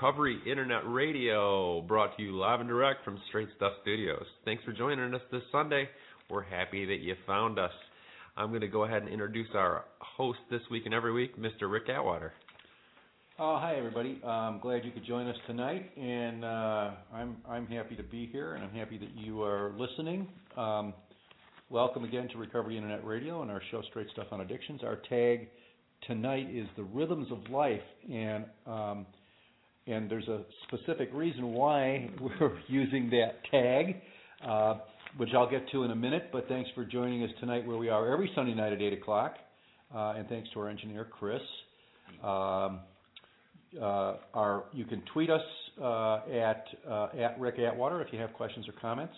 Recovery Internet Radio, brought to you live and direct from Straight Stuff Studios. Thanks for joining us this Sunday. We're happy that you found us. I'm going to go ahead and introduce our host this week and every week, Mr. Rick Atwater. Oh, hi everybody. I'm glad you could join us tonight, and uh, I'm I'm happy to be here, and I'm happy that you are listening. Um, welcome again to Recovery Internet Radio and our show Straight Stuff on Addictions. Our tag tonight is the rhythms of life, and um, and there's a specific reason why we're using that tag, uh, which I'll get to in a minute. But thanks for joining us tonight, where we are every Sunday night at eight o'clock, uh, and thanks to our engineer Chris. Um, uh, our you can tweet us uh, at uh, at Rick Atwater if you have questions or comments.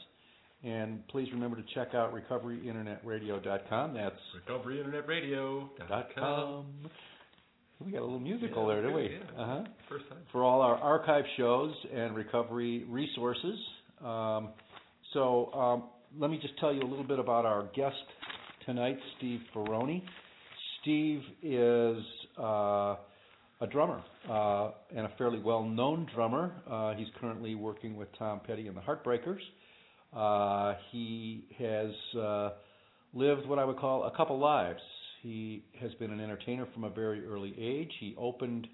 And please remember to check out recoveryinternetradio.com. That's recoveryinternetradio.com. We got a little musical Yeah, there, didn't we? yeah. Uh-huh. First time. For all our archive shows and recovery resources. Um, so um, let me just tell you a little bit about our guest tonight, Steve Ferrone. Steve is uh, a drummer uh, and a fairly well-known drummer. Uh, he's currently working with Tom Petty and the Heartbreakers. Uh, he has uh, lived what I would call a couple lives. He has been an entertainer from a very early age. He opened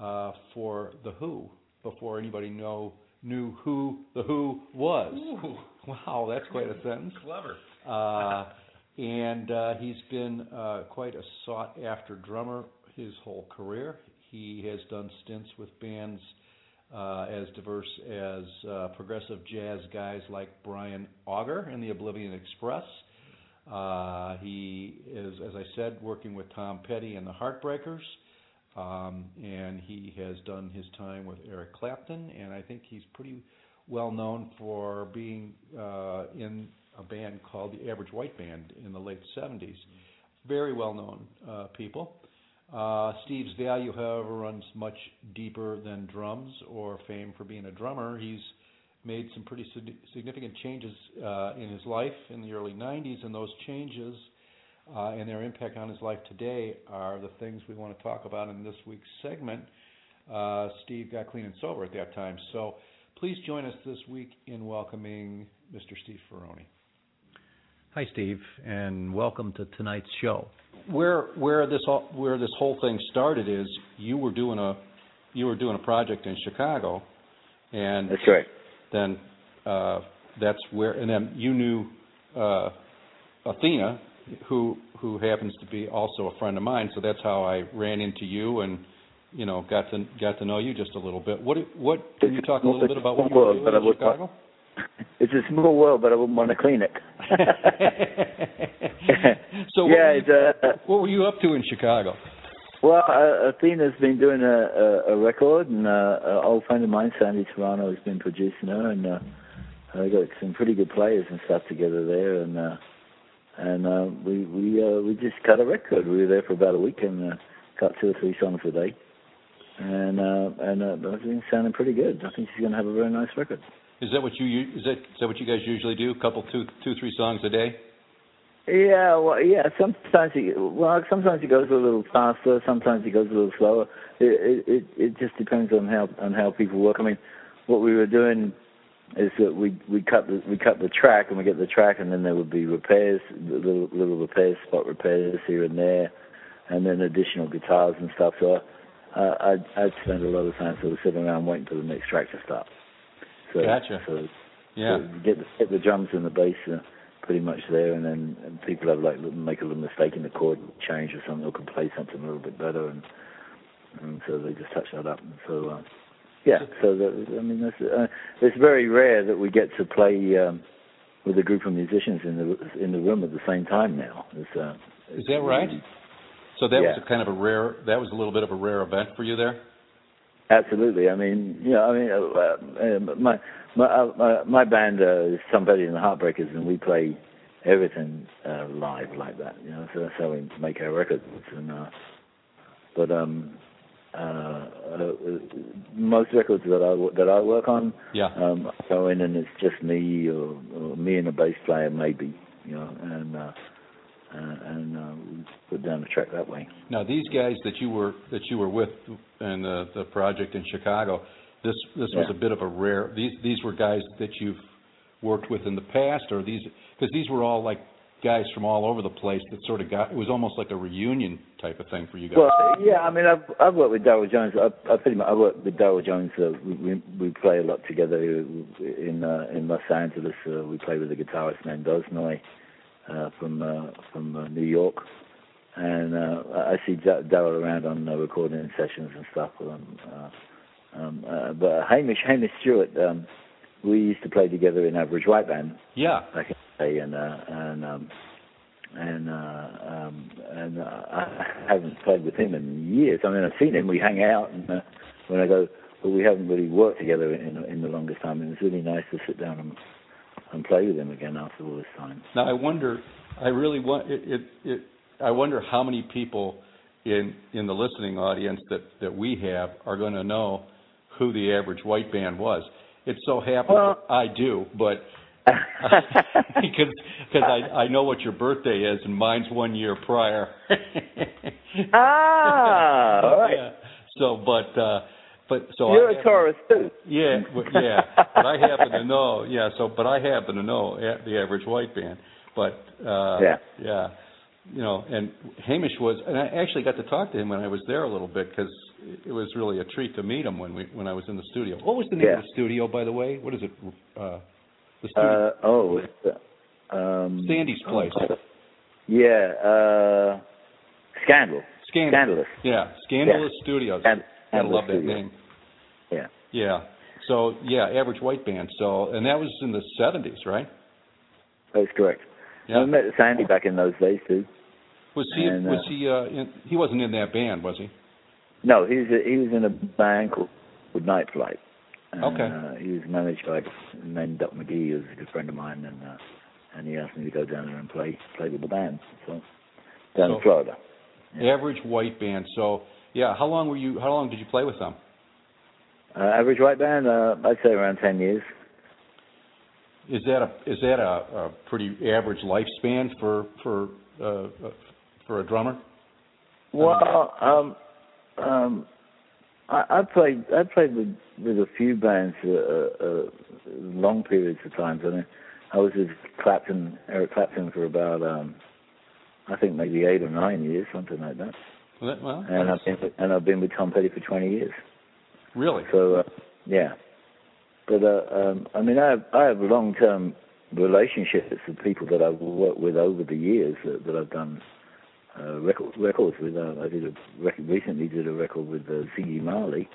uh, for the Who before anybody know knew who the Who was. Ooh, Wow, that's quite a sentence. clever. Uh, and uh, he's been uh, quite a sought after drummer his whole career. He has done stints with bands uh, as diverse as uh, progressive jazz guys like Brian Auger and the Oblivion Express. Uh, he is, as I said, working with Tom Petty and the Heartbreakers. Um, and he has done his time with Eric Clapton, and I think he's pretty well known for being uh, in a band called the Average White Band in the late 70s. Very well known uh, people. Uh, Steve's value, however, runs much deeper than drums or fame for being a drummer. He's made some pretty significant changes uh, in his life in the early 90s, and those changes uh, and their impact on his life today are the things we want to talk about in this week's segment. Uh, Steve got clean and sober at that time, so please join us this week in welcoming Mr. Steve Ferrone. Hi, Steve, and welcome to tonight's show. Where where this all, where this whole thing started is you were doing a you were doing a project in Chicago, and That's right. Then uh, that's where and then you knew uh, Athena, who who happens to be also a friend of mine. So that's how I ran into you and you know got to got to know you just a little bit. What what can you talk a little bit about what you were doing in Chicago? It's a small world, but I wouldn't want to clean it. so what, yeah, were you, uh, what were you up to in Chicago? Well, uh, Athena's been doing a, a, a record, and uh, an old friend of mine, Sandy Serrano, has been producing her, and uh, they got some pretty good players and stuff together there, and uh, and uh, we we uh, we just cut a record. We were there for about a week and uh, cut two or three songs a day, and uh, and uh, everything's sounding pretty good. I think she's going to have a very nice record. Is that what you is that is that what you guys usually do? A couple two two three songs a day? Yeah, well, yeah. Sometimes it, well, sometimes it goes a little faster. Sometimes it goes a little slower. It it it just depends on how on how people work. I mean, what we were doing is that we we cut the we cut the track and we get the track and then there would be repairs, little little repairs, spot repairs here and there, and then additional guitars and stuff. So uh, I'd I'd spend a lot of time sort of sitting around waiting for the next track to start. So, Gotcha. So Yeah. so get the, get the drums and the bass uh, pretty much there, and then and people have like make a little mistake in the chord change or something, or can play something a little bit better, and and so they just touch that up. And so uh, yeah, so that, I mean, that's, uh, it's very rare that we get to play um, with a group of musicians in the in the room at the same time now. It's, uh, Is that right? So that was a kind of a rare. That was a little bit of a rare event for you there. Absolutely. I mean, you know, I mean, uh, uh, my my uh, my, my band uh, is Somebody and the Heartbreakers, and we play everything uh, live like that. You know, so that's how we make our records. And uh, but um, uh, uh, most records that I that I work on, Yeah. um, I go in and it's just me or, or me and a bass player maybe. You know, and uh, uh, and uh, we put down the track that way. Now these guys that you were that you were with in the the project in Chicago, this this was a bit of a rare. These these were guys that you've worked with in the past, or these because these were all like guys from all over the place that sort of got. It was almost like a reunion type of thing for you guys. Well, yeah, I mean, I've I've worked with Darryl Jones. I, I pretty much I've worked with Darryl Jones. Uh, we, we we play a lot together in uh, in Los Angeles. Uh, we play with a guitarist named Osnoy uh, from uh, from uh, New York, and uh, I see Da- Darryl around on uh, recording sessions and stuff with him. Uh, um, uh, but Hamish Hamish Stewart, um, we used to play together in Average White Band yeah, back in the day, and uh, and um, and uh, um, and uh, I haven't played with him in years. I mean, I've seen him. We hang out, and uh, when I go, but we haven't really worked together in in the longest time. And it's really nice to sit down and and play with him again after all this time. Now I wonder, I really want it, it, it. I wonder how many people in in the listening audience that that we have are going to know who the average white band was. It so happens Well- I do, but because because I I know what your birthday is and mine's one year prior. ah, all right. Yeah. So, but uh, but so You're I a Taurus too. Yeah, yeah. but I happen to know. Yeah. So, but I happen to know the average white band. But uh, Yeah. yeah. You know, and Hamish was, and I actually got to talk to him when I was there a little bit because it was really a treat to meet him when we when I was in the studio. What was the name of the studio, by the way? What is it? Uh, the studio, Uh, oh, it's, uh, um, Sandy's place. Yeah, uh, Scandal. Scandal. Scandalous. Yeah, Scandalous Studios. Scand- I love that Studios. name. Yeah. Yeah. So yeah, average white band. So and that was in the seventies, right? That's correct. Yeah. I met Sandy back in those days too. Was he? And, uh, was he? Uh, in, he wasn't in that band, was he? No, he was he was in a band called, Night Flight. And, Okay. Uh, he was managed by a named Doc McGhee, who's a good friend of mine, and uh, and he asked me to go down there and play play with the band. So down So- in Florida. Yeah. Average white band. So yeah, how long were you? How long did you play with them? Uh, average white band, uh, I'd say around ten years. Is that a is that a, a pretty average lifespan for for uh, uh, for a drummer? Well, um, um, I, I played I played with with a few bands uh, uh, long periods of time. I mean, I was with Clapton, Eric Clapton, for about um, I think maybe eight or nine years, something like that. Well, And I've been with, and I've been with Tom Petty for twenty years. really. So uh, yeah, but uh, um, I mean, I have I have long term relationships with people that I've worked with over the years that, that I've done uh, record, records with. Uh, I did a record recently did a record with uh, Ziggy Marley,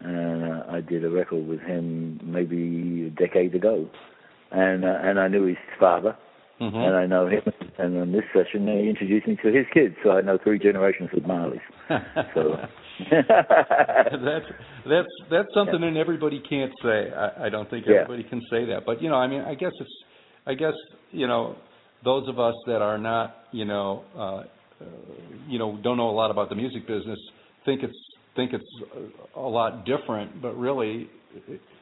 and uh, I did a record with him maybe a decade ago, and uh, and I knew his father, Mhm. and I know him. And on this session, he introduced me to his kids, so I know three generations of Marleys. So. that's that's that's something that everybody can't say. I, I don't think Yeah. everybody can say that. But you know, I mean, I guess it's, I guess you know, those of us that are not, you know, uh, you know, don't know a lot about the music business think it's think it's a a lot different. But really,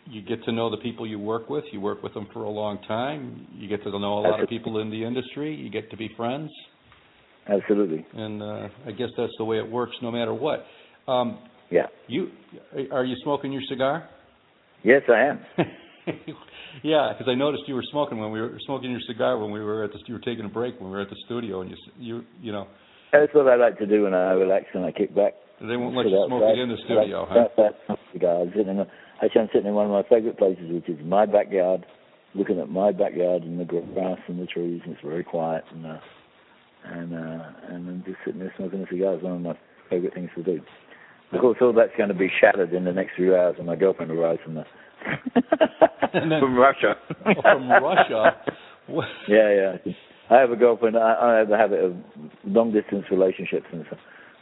you get to know the people you work with. You work with them for a long time. You get to know a lot of people in the industry. You get to be friends. Absolutely. And uh, I guess that's the way it works, no matter what. Um, Yeah. you are you smoking your cigar? Yes, I am. yeah, because I noticed you were smoking when we were smoking your cigar when we were at the you were taking a break when we were at the studio, and you you you know That's what I like to do when I relax and I kick back. they won't let you smoke outside. it in the studio, I huh? like that smoke. I'm sitting in actually, I'm sitting in one of my favourite places, which is my backyard, looking at my backyard and the grass and the trees, and it's very quiet. And uh, and uh, and I'm just sitting there smoking a cigar. It's one of my favourite things to do. Of course, all that's going to be shattered in the next few hours when my girlfriend arrives from the from Russia. From Russia. What? Yeah, yeah. I have a girlfriend. I, I have a habit of long distance relationships and so.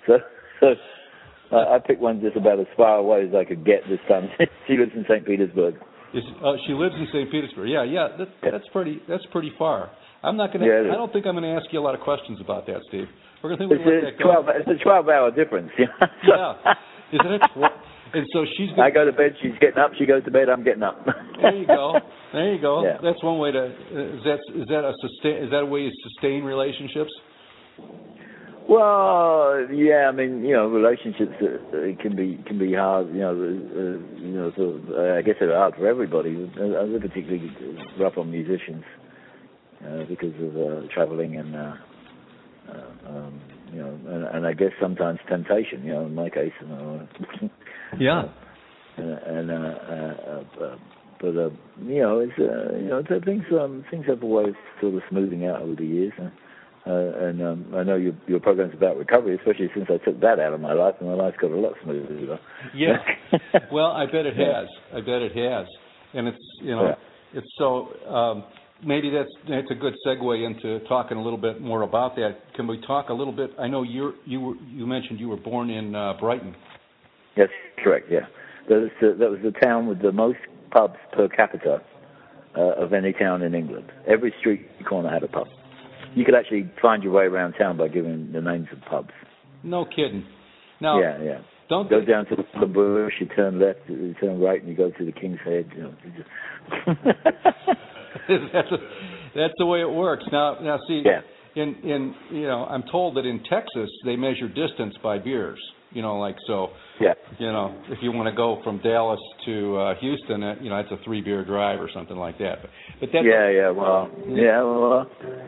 So, so I, I picked one just about as far away as I could get this time. she lives in St. Petersburg. Is, uh, she lives in St. Petersburg. Yeah, yeah. That, that's pretty. That's pretty far. I'm not gonna. Yeah. I don't think I'm gonna ask you a lot of questions about that, Steve. We're gonna think It's we let a that go. twelve. It's a twelve-hour difference. Yeah. Yeah. Isn't it? Tw- and so she's. I Gonna, go to bed. She's getting up. She goes to bed. I'm getting up. there you go. There you go. Yeah. That's one way to. Is that is that a sustain? Is that a way you sustain relationships? Well, yeah, I mean, you know, relationships uh, uh, can be can be hard. You know, uh, you know, sort of, uh, I guess they're hard for everybody. Uh, they're particularly rough on musicians uh, because of uh, traveling and, uh, uh, um, you know, and, and I guess sometimes temptation. You know, in my case, you know, Yeah. and, and uh, uh, uh, but uh, you know, it's uh, you know, things um, things have a way of sort of smoothing out over the years. Uh, uh, and um, I know your your program's about recovery, especially since I took that out of my life, and my life's got a lot smoother. Yeah. well, I bet it has. I bet it has. And it's you know, Yeah. it's so um, maybe that's that's a good segue into talking a little bit more about that. Can we talk a little bit? I know you you were you mentioned you were born in uh, Brighton. Yes, correct. Yeah, that was the, that was the town with the most pubs per capita uh, of any town in England. Every street corner had a pub. You could actually find your way around town by giving the names of pubs. No kidding. Now, yeah, yeah. don't Go they- down to the bush, you turn left, you turn right, and you go to the King's Head. You know, you just that's a, that's the way it works. Now, now see, Yeah. in in you know, I'm told that in Texas they measure distance by beers. You know, like so. Yeah. You know, if you want to go from Dallas to uh, Houston, uh, you know, it's a three beer drive or something like that. But, but that's Yeah, yeah, well, yeah, well, uh,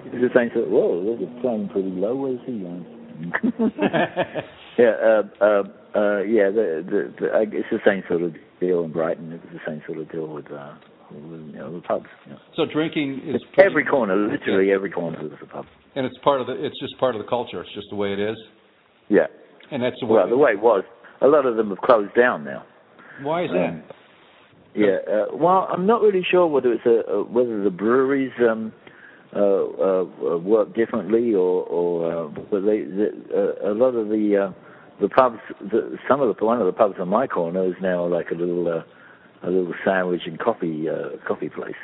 it's the same sort. Whoa, they're playing pretty low. Where's he on? yeah, uh, uh, uh, yeah, the, the, the, I- it's the same sort of deal in Brighton. It was the same sort of deal with, uh, you know, the pubs. You know. so drinking is pretty- Every corner, literally every corner is a pub. and it's part of the. It's just part of the culture. It's just the way it is, Yeah. and that's the way. Well, the way it was, a lot of them have closed down now. why is that? Um, Yeah. Uh, well, I'm not really sure whether it's a, uh whether the breweries um, uh, uh, uh, work differently or, or uh, but they, the, uh, a lot of the uh, the pubs, the, some of the one of the pubs on my corner is now like a little uh, a little sandwich and coffee uh, coffee place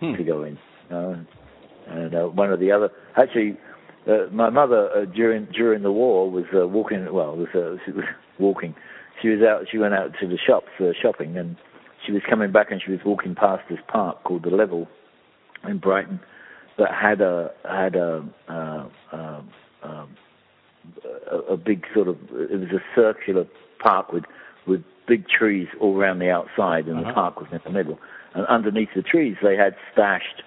Hmm. to go in. Uh, and uh, one of the other, actually, uh, my mother uh, during during the war was uh, walking. Well, was uh, she was walking. She was out. She went out to the shops uh, shopping, and she was coming back, and she was walking past this park called the Level in Brighton that had a had a uh, um, um, a, a big sort of it was a circular park with with big trees all around the outside, and Uh-huh. the park was in the middle. And underneath the trees, they had stashed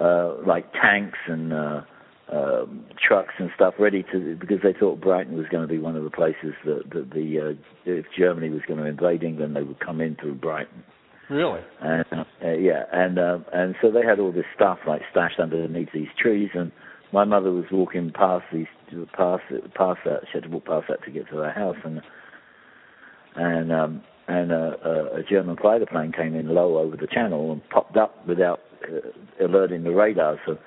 uh, like tanks and uh, um, trucks and stuff ready to because they thought Brighton was going to be one of the places that, that the uh, if Germany was going to invade England, they would come in through Brighton. Really? And uh, yeah, and uh, and so they had all this stuff like stashed underneath these trees, and my mother was walking past these past past that. She had to walk past that to get to her house, and and um, and uh, uh, a German fighter plane came in low over the channel and popped up without uh, alerting the radar. So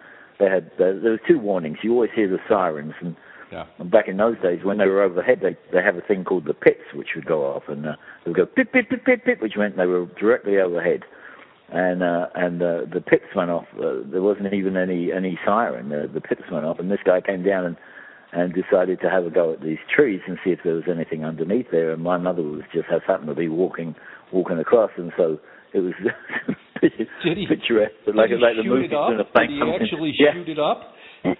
they had there, there was two warnings. You always hear the sirens, and Yeah. and back in those days, when they were overhead, they they have a thing called the pits, which would go off, and uh, they would go pip pip pip pip pip, which meant they were directly overhead. And uh, and uh, the pits went off. Uh, there wasn't even any any siren. The, the pits went off, and this guy came down and and decided to have a go at these trees and see if there was anything underneath there. And my mother was just has happened to be walking walking across, and so it was Did he- picturesque, but like Did he like the shoot movie it up? in a plane Did he company. actually yeah. shoot it up?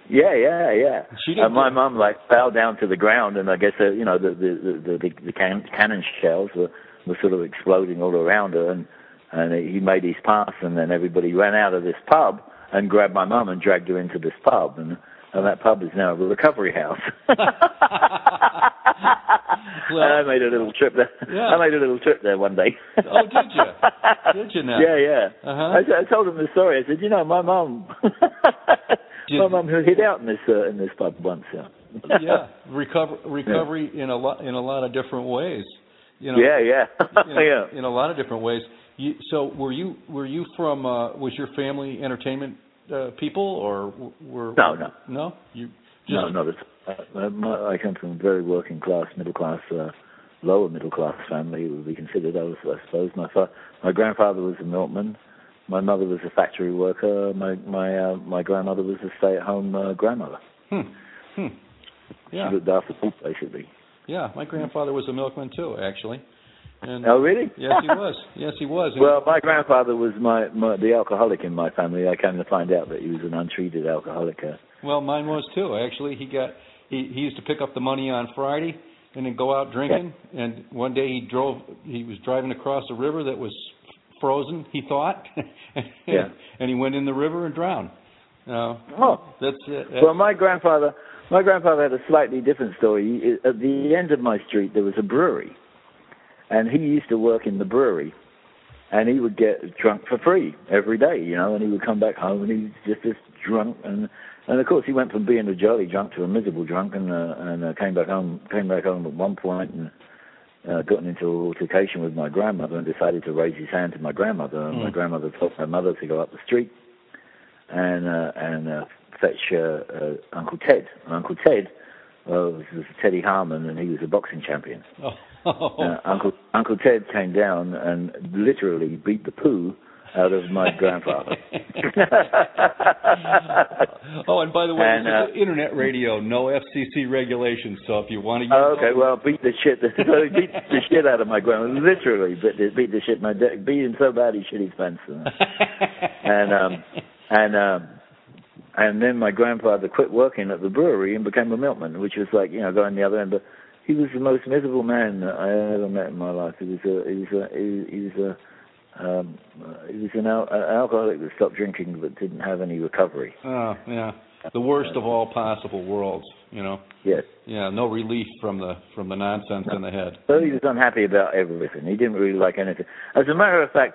Yeah, yeah, yeah. And my do- mum like fell down to the ground, and I guess uh, you know the the the the, the can, cannon shells were were sort of exploding all around her, and and he made his pass, and then everybody ran out of this pub and grabbed my mum and dragged her into this pub, and and that pub is now a recovery house. Well- I made a little trip there. Yeah. I made a little trip there one day. Oh, did you? Did you now? Yeah, yeah. Uh-huh. I, I told him the story. I said, you know, my mum, my mum who hid out in this uh, in this pub once. Yeah. yeah, recover, recovery in a lot in a lot of different ways. You know, yeah, yeah, in, yeah. in a lot of different ways. You, so were you were you from uh, was your family entertainment uh, people or were No, no. no you just No, not at. Uh, my, I come from a very working class, middle class, uh, lower middle class family. It would be considered, I, was, I suppose. My fa- my grandfather was a milkman. My mother was a factory worker. My my uh, my grandmother was a stay at home uh, grandmother. hmm, hmm. yeah She looked after basically. yeah my grandfather was a milkman too actually and Oh, really? yes he was yes he was And- Well, my grandfather was my, my the alcoholic in my family. I came to find out that he was an untreated alcoholic. Uh, well, mine was too. Actually, he got he he used to pick up the money on Friday and then go out drinking. Yeah. And one day he drove. He was driving across a river that was frozen. He thought, and, yeah. and he went in the river and drowned. Uh, oh, that's it. That's well, my grandfather. My grandfather had a slightly different story. At the end of my street, there was a brewery, and he used to work in the brewery, and he would get drunk for free every day, you know, and he would come back home and he was just this drunk and and of course he went from being a jolly drunk to a miserable drunk and uh, and uh, came back home came back home at one point and uh, gotten into an altercation with my grandmother and decided to raise his hand to my grandmother and Mm. my grandmother told my mother to go up the street and uh, and uh, fetch uh, uh, Uncle Ted. And Uncle Ted uh, was, was Teddy Harmon and he was a boxing champion. Oh. Uh, Uncle Uncle Ted came down and literally beat the poo out of my grandfather. oh, and by the way, And, uh, internet radio, no FCC regulations. So if you want to use, Oh, okay, well, beat the shit, beat the shit out of my grandma. Literally, beat the, beat the shit. My dad beat him so bad he shit his pants. And um, and um, and then my grandfather quit working at the brewery and became a milkman, which was like you know going the other end. But he was the most miserable man that I ever met in my life. He was a he was a he, he was a um, uh, he was an, al- an alcoholic that stopped drinking but didn't have any recovery. oh, yeah, the worst of all possible worlds. You know, Yes. yeah, no relief from the from the nonsense in the head. So he was unhappy about everything. He didn't really like anything. As a matter of fact,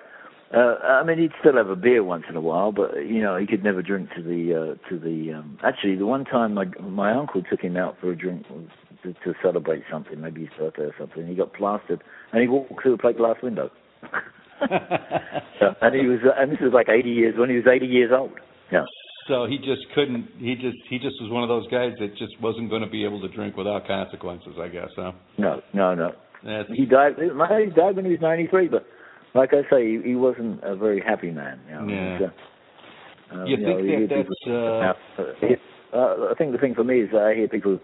uh, I mean, he'd still have a beer once in a while, but you know, he could never drink to the uh, to the. Um, actually, the one time my my uncle took him out for a drink to, to celebrate something, maybe his birthday or something. He got plastered, and he walked through a plate glass window. So, and he was, and this was like 80 years when he was 80 years old. Yeah. So he just couldn't. He just he just was one of those guys that just wasn't going to be able to drink without consequences. I guess. Huh? No, no, no. That's, He died. He died when he was 93, but like I say, he, he wasn't a very happy man. You know, Yeah. Was, uh, uh, You know, think he- that that's, uh, uh, I think the thing for me is I hear people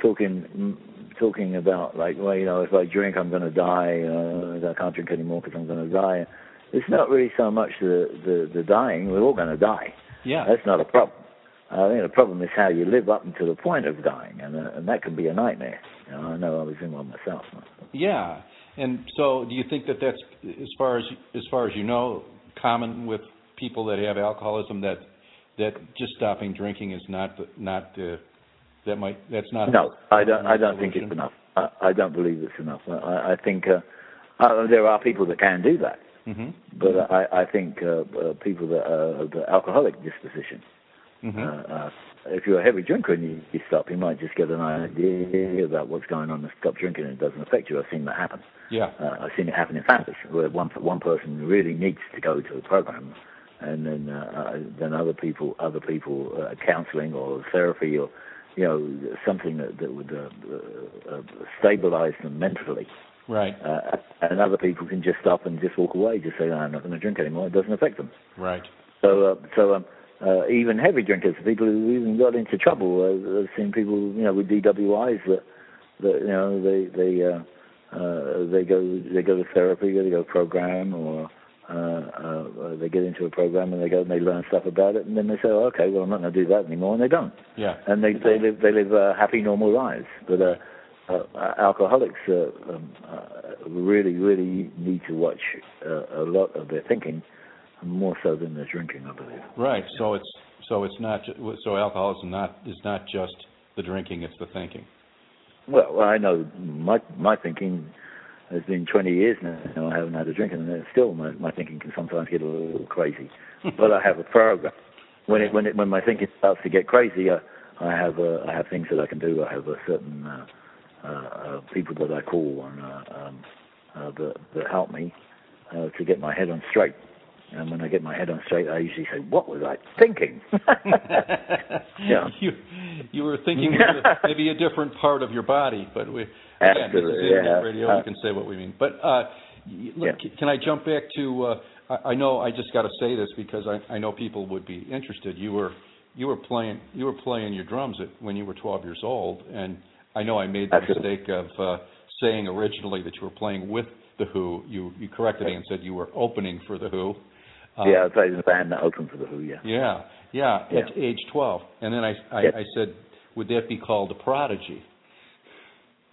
talking talking about like, well, you know, if I drink, I'm going to die. Uh, I can't drink anymore because I'm going to die. It's not really so much the the, the dying. We're all going to die. yeah. That's not a problem. I think the problem is how you live up until the point of dying, and uh, and that can be a nightmare. You know, I know I was in one myself. Yeah. And so, do you think that that's as far as as far as you know, common with people that have alcoholism that that just stopping drinking is not the, not the, that might that's not No, I don't. I don't think it's enough. I, I don't believe it's enough. I, I think uh, uh, there are people that can do that, Mhm. but I, I think uh, uh, people that are the alcoholic disposition. Mhm. Uh, uh, if you're a heavy drinker and you, you stop, you might just get an idea about what's going on and stop drinking, and it doesn't affect you. I've seen that happen. yeah. Uh, I've seen it happen in families where one one person really needs to go to a program, and then uh, then other people other people uh, counselling or therapy or you know something that that would uh, uh, uh, stabilize them mentally, Right. uh, and other people can just stop and just walk away, just say I'm not going to drink anymore. It doesn't affect them. Right. So uh, so um, uh, even heavy drinkers, people who even got into trouble, uh, I've seen people you know with DWIs that that you know they they uh, uh, they go they go to therapy, they go to program, or uh, uh, they get into a program and they go and they learn stuff about it, and then they say, oh, okay, well I'm not going to do that anymore, and they don't, Yeah. and they they live they live uh, happy normal lives. But uh, uh, alcoholics uh, um, uh, really really need to watch uh, a lot of their thinking, more so than their drinking, I believe. Right. So it's so it's not so alcoholism not is not just the drinking; it's the thinking. Well, I know my my thinking has been 20 years now. Know, I haven't had a drink, and still my my thinking can sometimes get a little crazy. but I have a program. When it when it when my thinking starts to get crazy, uh, I have uh, I have things that I can do. I have a certain uh, uh, uh, people that I call on uh, um, uh, that that help me uh, to get my head on straight. And when I get my head on straight, I usually say, "What was I thinking?" Yeah. You you were thinking maybe a different part of your body, but we again, this is Absolutely, yeah. radio. Uh, we can say what we mean. But uh, look, Yeah. can I jump back to? Uh, I, I know I just got to say this because I, I know people would be interested. You were you were playing you were playing your drums at, when you were 12 years old, and I know I made the Absolutely. mistake of uh, saying originally that you were playing with the Who. You you corrected me and said you were opening for the Who. Yeah, I played in a band that opened for the Who. Yeah. Yeah, yeah, Yeah. at age 12. And then I, I. I said, would that be called a prodigy?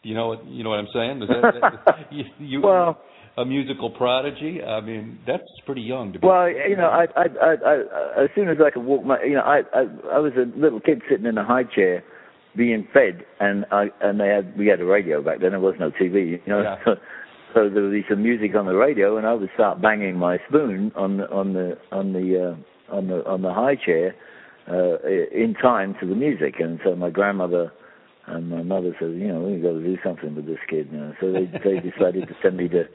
You know, what you know what I'm saying? Is that, that you, you Well- a musical prodigy? I mean, that's pretty young to be. Well, you know, I, I, I, I, as soon as I could walk my, you know, I, I, I was a little kid sitting in a high chair, being fed, and I, and they had, we had a radio back then. There was no TV, you know. Yeah. So, there would be some music on the radio, and I would start banging my spoon on the, on the, on the, uh, on the, on the high chair, uh, in time to the music. And so my grandmother and my mother said, you know, we've got to do something with this kid. You know. So they, they decided to send me to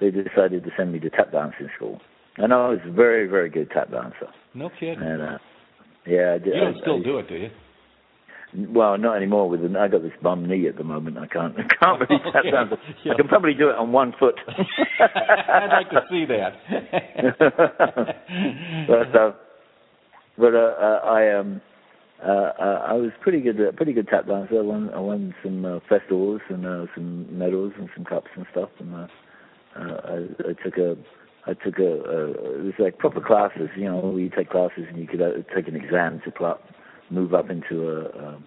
they decided to send me to tap dancing school. And I was a very, very good tap dancer. no kidding. And uh yeah, I did. you don't I, still I, do it, do you? Well, not anymore. With the, I got this bum knee at the moment. I can't, I can't really dance. Yeah. I can probably do it on one foot. I'd like to see that. but uh, but uh, uh, I um uh, uh, I was pretty good, uh, pretty good tap dancer. I won, I won some uh, festivals and uh, some medals and some cups and stuff. And uh, uh, I, I took a, I took a, uh, it was like proper classes. You know, where you take classes and you could uh, take an exam to pl- move up into a, a,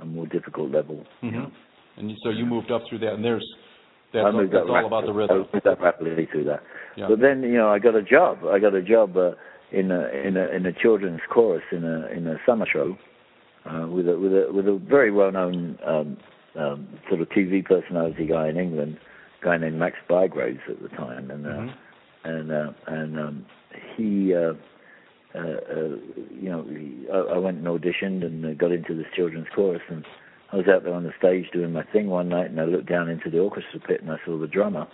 a more difficult level. You hmm know. And so you moved up through that, and there's that's, I all, moved that's all about the rhythm. I moved up rapidly through that. Yeah. But then, you know, I got a job. I got a job uh, in a in a in a children's chorus in a in a summer show uh, with a with a with a very well known um, um, sort of TV personality guy in England, a guy named Max Bygraves at the time, and uh, Mhm. and uh, and um, he. Uh, uh, uh, you know, I, I went and auditioned and uh, got into this children's chorus, and I was out there on the stage doing my thing one night, and I looked down into the orchestra pit, and I saw the drummer,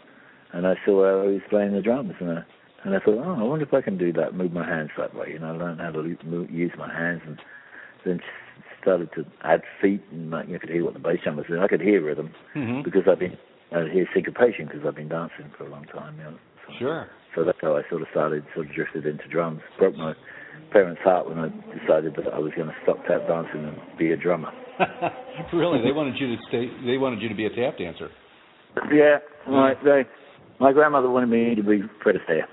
and I saw how he was playing the drums, and I, and I thought, oh, I wonder if I can do that, move my hands that way, you know, learn how to move, use my hands, and then started to add feet, and like, you could hear what the bass drum was doing. I could hear rhythm Mhm. because I've been, I could hear syncopation because I've been dancing for a long time, you know. So, Sure. So that's how I sort of started, sort of drifted into drums. Broke my parents' heart when I decided that I was going to stop tap dancing and be a drummer. really, they wanted you to stay. They wanted you to be a tap dancer. Yeah, my they, my grandmother wanted me to be Fred Astaire.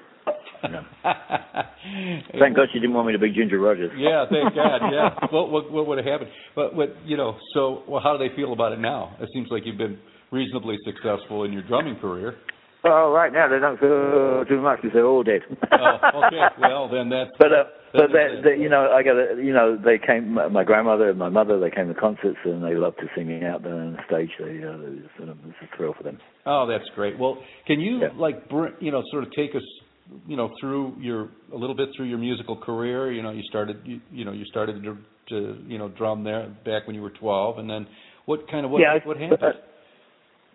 Yeah. Thank God she didn't want me to be Ginger Rogers. Yeah, thank God. Yeah. What what what would have happened? But what you know? So, well, how do they feel about it now? It seems like you've been reasonably successful in your drumming career. Oh, right now they don't feel too much because they're all dead. Oh, okay. Well, then that's. But uh, but That's they, okay. they, you know, I got a, you know, they came. My my grandmother and my mother, they came to concerts and they loved to see me out there on the stage. They, uh, it was, it was a thrill for them. Oh, that's great. Well, can you Yeah. like bring, you know sort of take us you know through your a little bit through your musical career? You know, you started you, you know you started to, to you know drum there back when you were 12, and then what kind of what Yeah, what happened?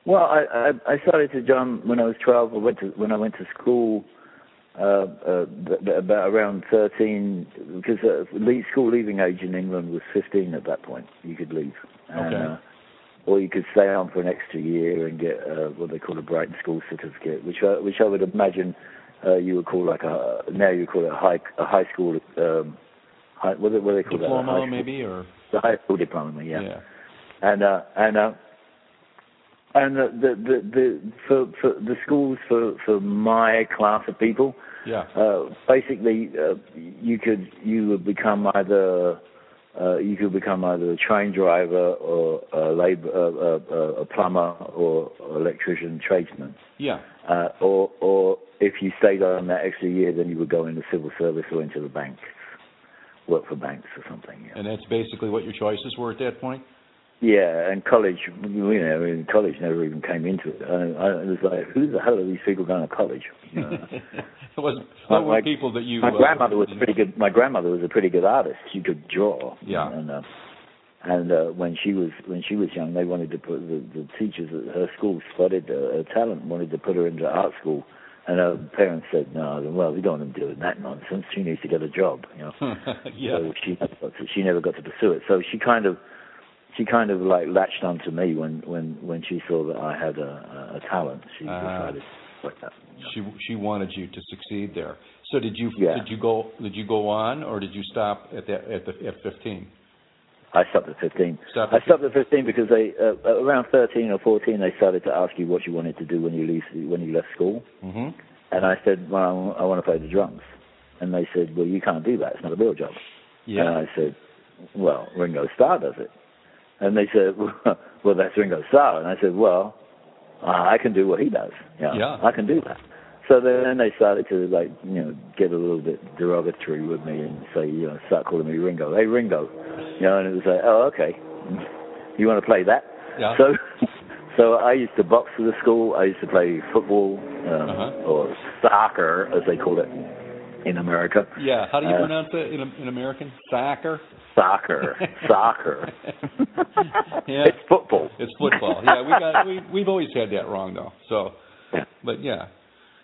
Well, I, I I started to drum when I was twelve. I went to when I went to school uh, uh, about around thirteen because uh, school leaving age in England was fifteen at that point. You could leave, and, Okay. uh, or you could stay on for an extra year and get uh, what they call a Brighton School Certificate, which I, which I would imagine uh, you would call like a now you call it a high a high school um, high, what do what do they call that? High Diploma maybe or the high school diploma, yeah. and uh, and uh, and the the the, the for, for the schools for for my class of people, Yeah. uh, basically uh, you could you would become either uh, you could become either a train driver or a labor uh, uh, a plumber or electrician tradesman, Yeah. uh, or or if you stayed on that extra year, then you would go into civil service or into the banks, work for banks or something. Yeah. And that's basically what your choices were at that point. Yeah, and college, you know, mean, college never even came into it. I, I was like, who the hell are these people going to college? It was My- what were my- people that you my uh, grandmother was pretty good. My grandmother was a pretty good artist. She could draw. Yeah. And uh, and uh, when she was when she was young, they wanted to put the, the teachers at her school spotted uh, her talent, wanted to put her into art school, and her parents said, no, well, we don't want to do that nonsense. She needs to get a job. You know. yeah. So she she never got to pursue it. So she kind of she kind of like latched onto me when when when she saw that I had a, a, talent. She Ah. decided like that. she she wanted you to succeed there. So did you Yeah. did you go did you go on or did you stop at that at the at 15? I stopped at 15. Stopped I at stopped at 15 because they uh, around 13 or 14 they started to ask you what you wanted to do when you leave when you left school, Mhm. and I said, well, I want to play the drums. and they said, "Well, you can't do that. It's not a real job." Yeah. And I said, "Well, Ringo Starr does it." And they said, "Well, that's Ringo Starr." And I said, "Well, I can do what he does. Yeah, Yeah. I can do that." So then they started to like, you know, get a little bit derogatory with me and say, you know, start calling me Ringo. Hey, Ringo. You know, and it was like, oh, okay. You want to play that? Yeah. So, so I used to box for the school. I used to play football um, Uh-huh. or soccer, as they call it in America. Yeah. How do you Uh, pronounce it in in American? Soccer. Soccer, soccer. Yeah. It's football. It's football. Yeah, we got we we've always had that wrong though. So, Yeah. but yeah,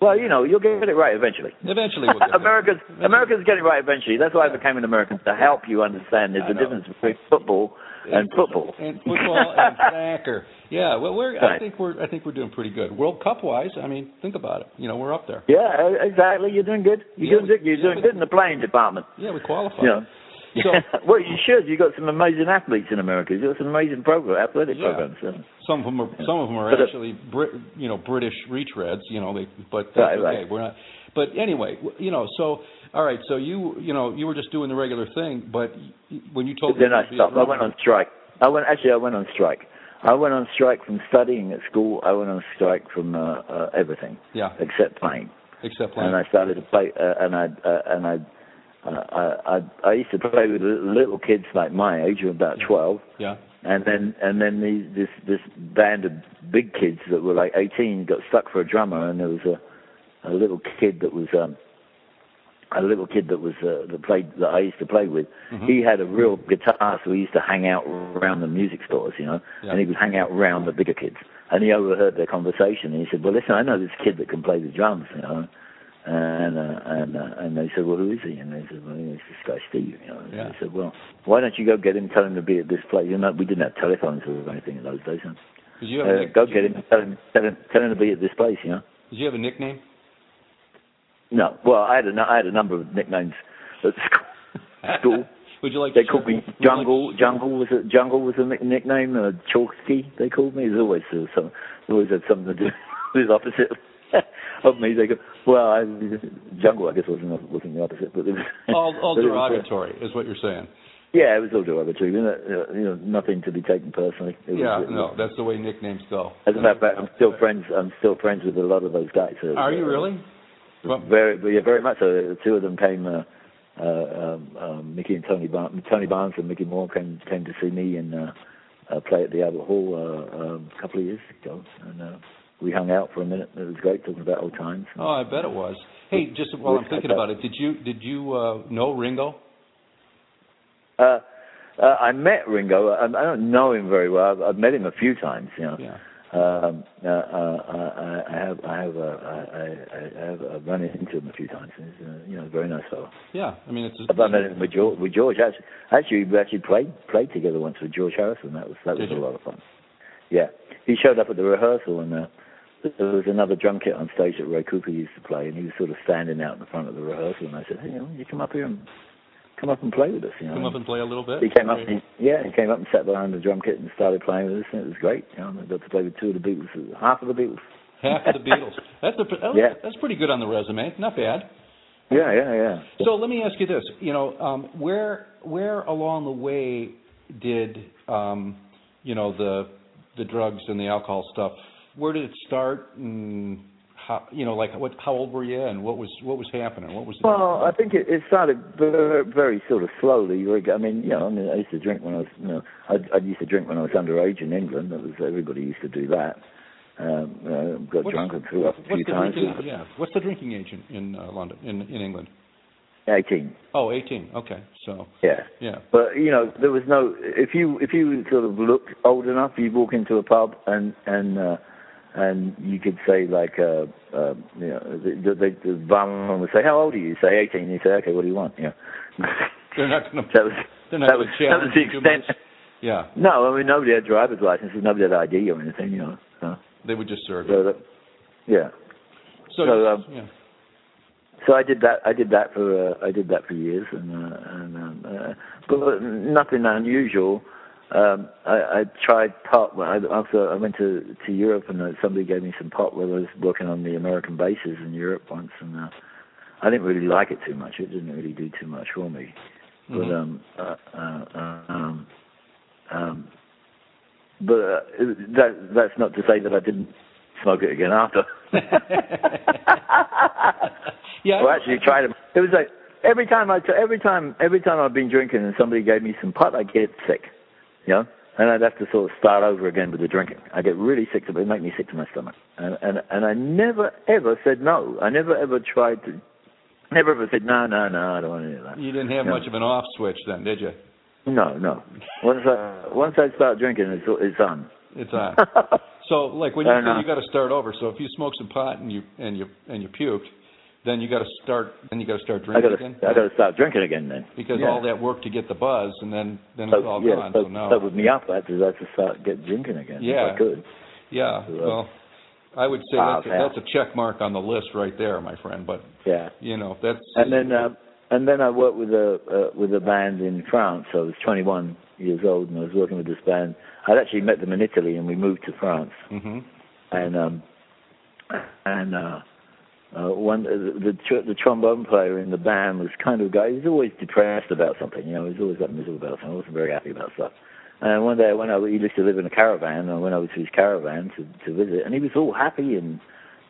Well, you know, you'll get it right eventually. eventually we'll get there. America's America's getting it right eventually. That's why I became an American to help you understand there's I a know. difference between football and football. and football and soccer. Yeah, well, we're I think we're I think we're doing pretty good. World Cup wise, I mean, think about it. You know, we're up there. Yeah, exactly. You're doing good. You're Yeah, doing good. You're yeah, doing good in the playing department. Yeah, we qualify. Yeah. So- well, you should. You've got some amazing athletes in America. You've got some amazing program, athletic Yeah. programs. So. Some of them are some of them are But, uh, actually Brit, you know British retreads. You know, they but that's Right, okay. right. We're not. But anyway, you know, so all right. So you you know you were just doing the regular thing, but when you told then me I to be a stopped. I went on strike. I went actually. I went on strike. I went on strike from studying at school. I went on strike from uh, uh, everything Yeah, except playing. except playing. and I started to play, uh, and I uh, and I, uh, I I I used to play with little little kids like my age, who were about twelve, yeah, and then and then these, this this band of big kids that were like eighteen got stuck for a drummer, and there was a a little kid that was um a little kid that was uh, that played that I used to play with. Mhm. He had a real guitar, so we used to hang out around the music stores, you know, Yeah. and he would hang out around the bigger kids. And he overheard their conversation, and he said, "Well, listen, I know this kid that can play the drums, you know." And uh, and uh, and they said, "Well, who is he?" And they said, "Well, it's this guy Steve." You know. And Yeah. they said, "Well, why don't you go get him, tell him to be at this place?" You know, we didn't have telephones or anything in those days. Huh? 'Cause you have a Uh, nick- go get him, tell him, tell him, tell him to be at this place. You know. Did you have a nickname? No, well, I had a, I had a number of nicknames at school. School. Would you like? They to called me you like- Jungle. Jungle was a Jungle was a nickname. Uh, Chalksky they called me. There's always uh, some always had something to do with the opposite of me. They go, well, I, Jungle I guess wasn't wasn't the opposite, but it was, all all it was, uh, derogatory is what you're saying. yeah, it was all derogatory. You know, uh, you know, nothing to be taken personally. It Yeah, was- no, that's the way nicknames go. As a matter of fact, I'm still friends. I'm still friends with a lot of those guys. So, Are you uh, really? Well, Very, yeah, very much so. The Two of them came. Uh, uh, um, um, Mickey and Tony Barnes, Tony Barnes and Mickey Moore came came to see me and uh, uh, play at the Albert Hall uh, um, a couple of years ago, and uh, we hung out for a minute. It was great talking about old times. oh, I bet it was. Hey, just while I'm thinking about it, did you did you uh, know Ringo? Uh, uh, I met Ringo. I, I don't know him very well. I've, I've met him a few times. You know. Yeah. Um, uh, uh, I, I have I have uh, I, I, I have uh, run into him a few times. He's uh, you know very nice fellow. Yeah, I mean it's. I've met him with George. With George, actually, actually, we actually played played together once with George Harrison. That was that was Did a lot of fun. Yeah, he showed up at the rehearsal, and uh, there was another drum kit on stage that Ray Cooper used to play, and he was sort of standing out in the front of the rehearsal. And I said, "Hey, you, know, you come up here and come up and play with us." You know, come up and play a little bit. he came up, and he, yeah, he came up and sat behind the drum kit and started playing with us, and it was great. You know, I got to play with two of the Beatles, half of the Beatles. Half of the Beatles. That's a that- Yeah. that's pretty good on the resume. Not bad. Yeah, yeah, yeah. So let me ask you this: you know, um, where where along the way did um, you know the the drugs and the alcohol stuff? Where did it start? And how you know, like what? How old were you? And what was what was happening? What was? Well, I think it, it started very, very sort of slowly. I mean, you know, I mean, I used to drink when I was, you know, I, I used to drink when I was underage in England. That was everybody used to do that. Um, you know, got What's- drunk and threw up a few times. drinking? Yeah. What's the drinking age in, in uh, London in in England? Eighteen. Oh, 18. Okay. So Yeah. yeah. But you know, there was no. If you if you sort of looked old enough, you'd walk into a pub and and uh, and you could say like, uh, uh, you know, the the, the, barman would say, "How old are you?" You say eighteen. You say, "Okay, what do you want?" You know. They're not to. that was They're not that was that was the extent. Yeah. No, I mean nobody had driver's licenses, nobody had ID or anything, you know. So, They would just serve so that, yeah. So, so, um, yeah. So I did that. I did that for uh, I did that for years, and uh, and um, uh, but nothing unusual. Um, I, I tried pot. I, after I went to to Europe, and uh, somebody gave me some pot while I was working on the American bases in Europe once, and uh, I didn't really like it too much. It didn't really do too much for me. But Mhm. um, uh, uh, um, um, but uh, that that's not to say that I didn't smoke it again after. Yeah. Well, actually, tried it. It was like every time I, every time, every time I've been drinking and somebody gave me some pot, I get sick, you know, and I'd have to sort of start over again with the drinking. I get really sick to it, make me sick to my stomach, and and and I never ever said no. I never ever tried to, never ever said no, no, no. I don't want any of that. You didn't have No. much of an off switch then, did you? No, no. Once I once I start drinking, it's it's on. It's on. So, like when you say you got to start over, so if you smoke some pot and you and you and you puked, then you got to start. Then you got to start I drinking gotta again. I gotta start drinking again then. because yeah. all that work to get the buzz, and then then it's So, all yeah, gone. so, So now, that would me up. I had to, I had to start get drinking again. Yeah. if I could. yeah. so, uh, Well, I would say Ah, that's a, that's a check mark on the list right there, my friend. But Yeah. you know that's And then uh, and then I worked with a uh, with a band in France. I was 21 years old, and I was working with this band. I'd actually met them in Italy, and we moved to France. hmm And um, and uh, uh, one the the, tr- the trombone player in the band was kind of a guy. He was always depressed about something. You know, he was always got miserable about something. I wasn't very happy about stuff. And one day when I. He used to live in a caravan. and I went over to his caravan to to visit, and he was all happy and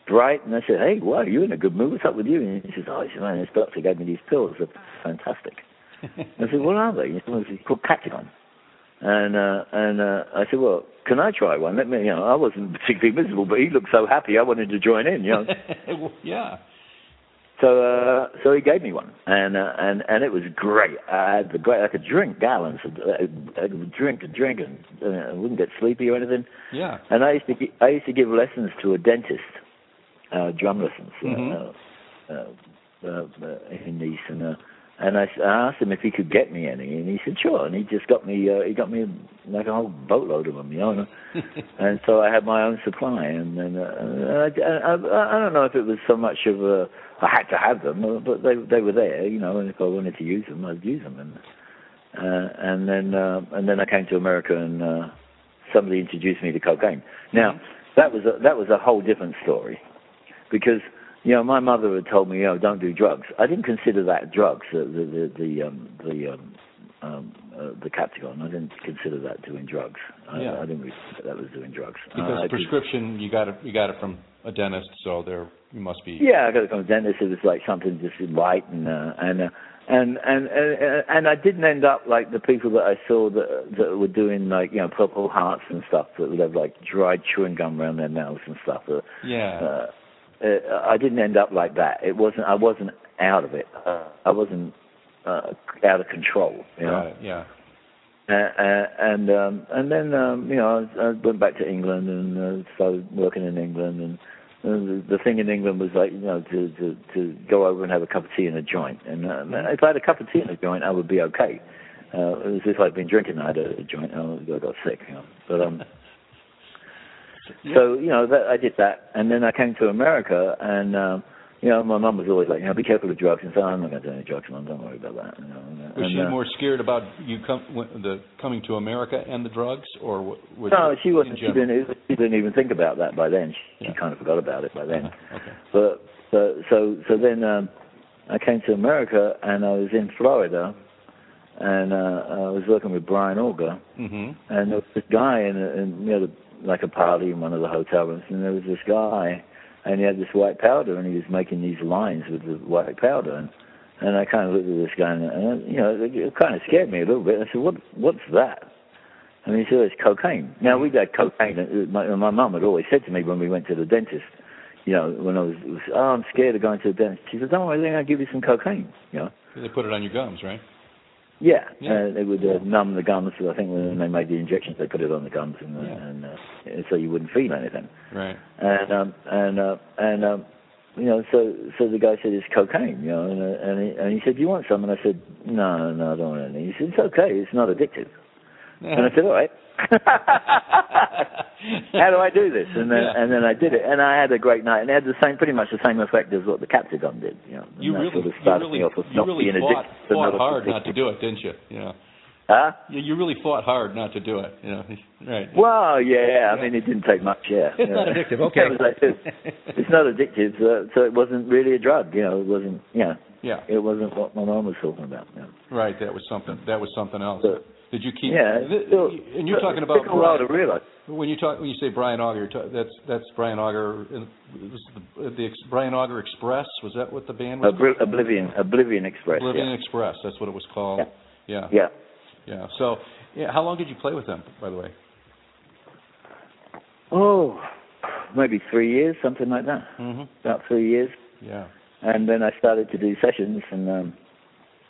bright. And I said, "Hey, wow, you're in a good mood. What's up with you?" And he says, "Oh, he said, man, this doctor gave me these pills. They're fantastic." I said, "What are they?" He said, it's called Captagon. And uh, and uh, I said, "Well, can I try one?" Let me, you know, I wasn't particularly miserable, but he looked so happy, I wanted to join in, you know. yeah. so uh, so he gave me one, and uh, and and it was great. I had the great. I could drink gallons. Of, I, could drink and drink, and uh, I wouldn't get sleepy or anything. Yeah. And I used to gi- I used to give lessons to a dentist, uh, drum lessons uh, Mhm. uh, uh, uh, in Nice, and uh, and I, s- I asked him if he could get me any, and he said sure, and he just got me uh, he got me like a whole boatload of them, you know. And, so I had my own supply, and then uh, and I, I, I I don't know if it was so much of a I had to have them, uh, but they they were there, you know, and if I wanted to use them, I'd use them, and uh, and then uh, and then I came to America, and uh, somebody introduced me to cocaine. Now that was a, that was a whole different story, because you know my mother had told me, you know, don't do drugs. I didn't consider that drugs, uh, the the the um, the um, um, uh, the Captagon. I didn't consider that doing drugs. I, Yeah. I didn't really think that was doing drugs. Because uh, the did- prescription you got it you got it from a dentist, so there you must be. Yeah, I got it from a dentist. It was like something just light and uh, and uh, and and and and I didn't end up like the people that I saw that that were doing like you know Purple Hearts and stuff that would have like dried chewing gum around their mouths and stuff. Uh, Yeah. uh, uh, I didn't end up like that. It wasn't. I wasn't out of it. Uh, I wasn't uh, out of control. You know. It. Yeah. Uh, uh, and um, and then um, you know I, I went back to England and uh, started working in England and the, the thing in England was like you know to, to to go over and have a cup of tea in a joint and uh, if I had a cup of tea in a joint I would be okay. Uh, it was if I'd been drinking I had a joint I got sick you know but um so you know that I did that and then I came to America and. Um, you know, my mum was always like, you know, be careful with drugs. And so I'm not going to do any drugs, mum. Don't worry about that. You know, and, Was she uh, more scared about you com- when- the coming to America and the drugs, or wa- was No, it she wasn't. She didn't. even- She didn't even think about that by then. She, Yeah. she kind of forgot about it by then. Uh-huh. Okay. But so so so then um, I came to America and I was in Florida, and uh, I was working with Brian Auger, hmm and there was this guy in, in you know the, like a party in one of the hotel rooms, and there was this guy, and he had this white powder, and he was making these lines with the white powder, and and I kind of looked at this guy, and, and you know it kind of scared me a little bit. I said, "What what's that?" And he said, "It's cocaine." Now we'd had cocaine. My my mum had always said to me when we went to the dentist, you know, when I was, was oh, I'm scared of going to the dentist. She said, "Don't worry, they're going to give you some cocaine." You know. They put it on your gums, right? Yeah, Yeah. Uh, they would uh, numb the gums. I think when they made the injections, they put it on the gums, and, uh, Yeah. and uh, so you wouldn't feel anything. Right. And um, and uh, and um, you know, so so the guy said it's cocaine, you know, and uh, and, he, and he said, "Do you want some?" And I said, "No, no, I don't want any." He said, "It's okay. It's not addictive." And I said, "All right." How do I do this? And then Yeah. and then I did it, and I had a great night, and it had the same, pretty much the same effect as what the Captagon did. You know, and you that really, sort of you started really, me off with you not really being fought, fought hard not to do it, didn't you? Yeah. Huh? You, you really fought hard not to do it, you know. Right. Well, yeah, I mean, it didn't take much, yeah. It's not addictive, okay. Like, it's, it's not addictive, so, so it wasn't really a drug, you know, it wasn't, yeah, yeah. it wasn't what my mom was talking about, yeah. Right. That was something. That was something else. So, Did you keep? yeah, th- so, and you're talking it about took a while to realize. when you talk when you say Brian Auger, that's that's Brian Auger. Was the, the Brian Auger Express was that what the band was? Obli- Oblivion, Oblivion Express. Oblivion yeah. Express. That's what it was called. Yeah. Yeah. Yeah. So, yeah. How long did you play with them, by the way? Oh, maybe three years, something like that. Mm-hmm. About three years, Yeah. and then I started to do sessions, and um,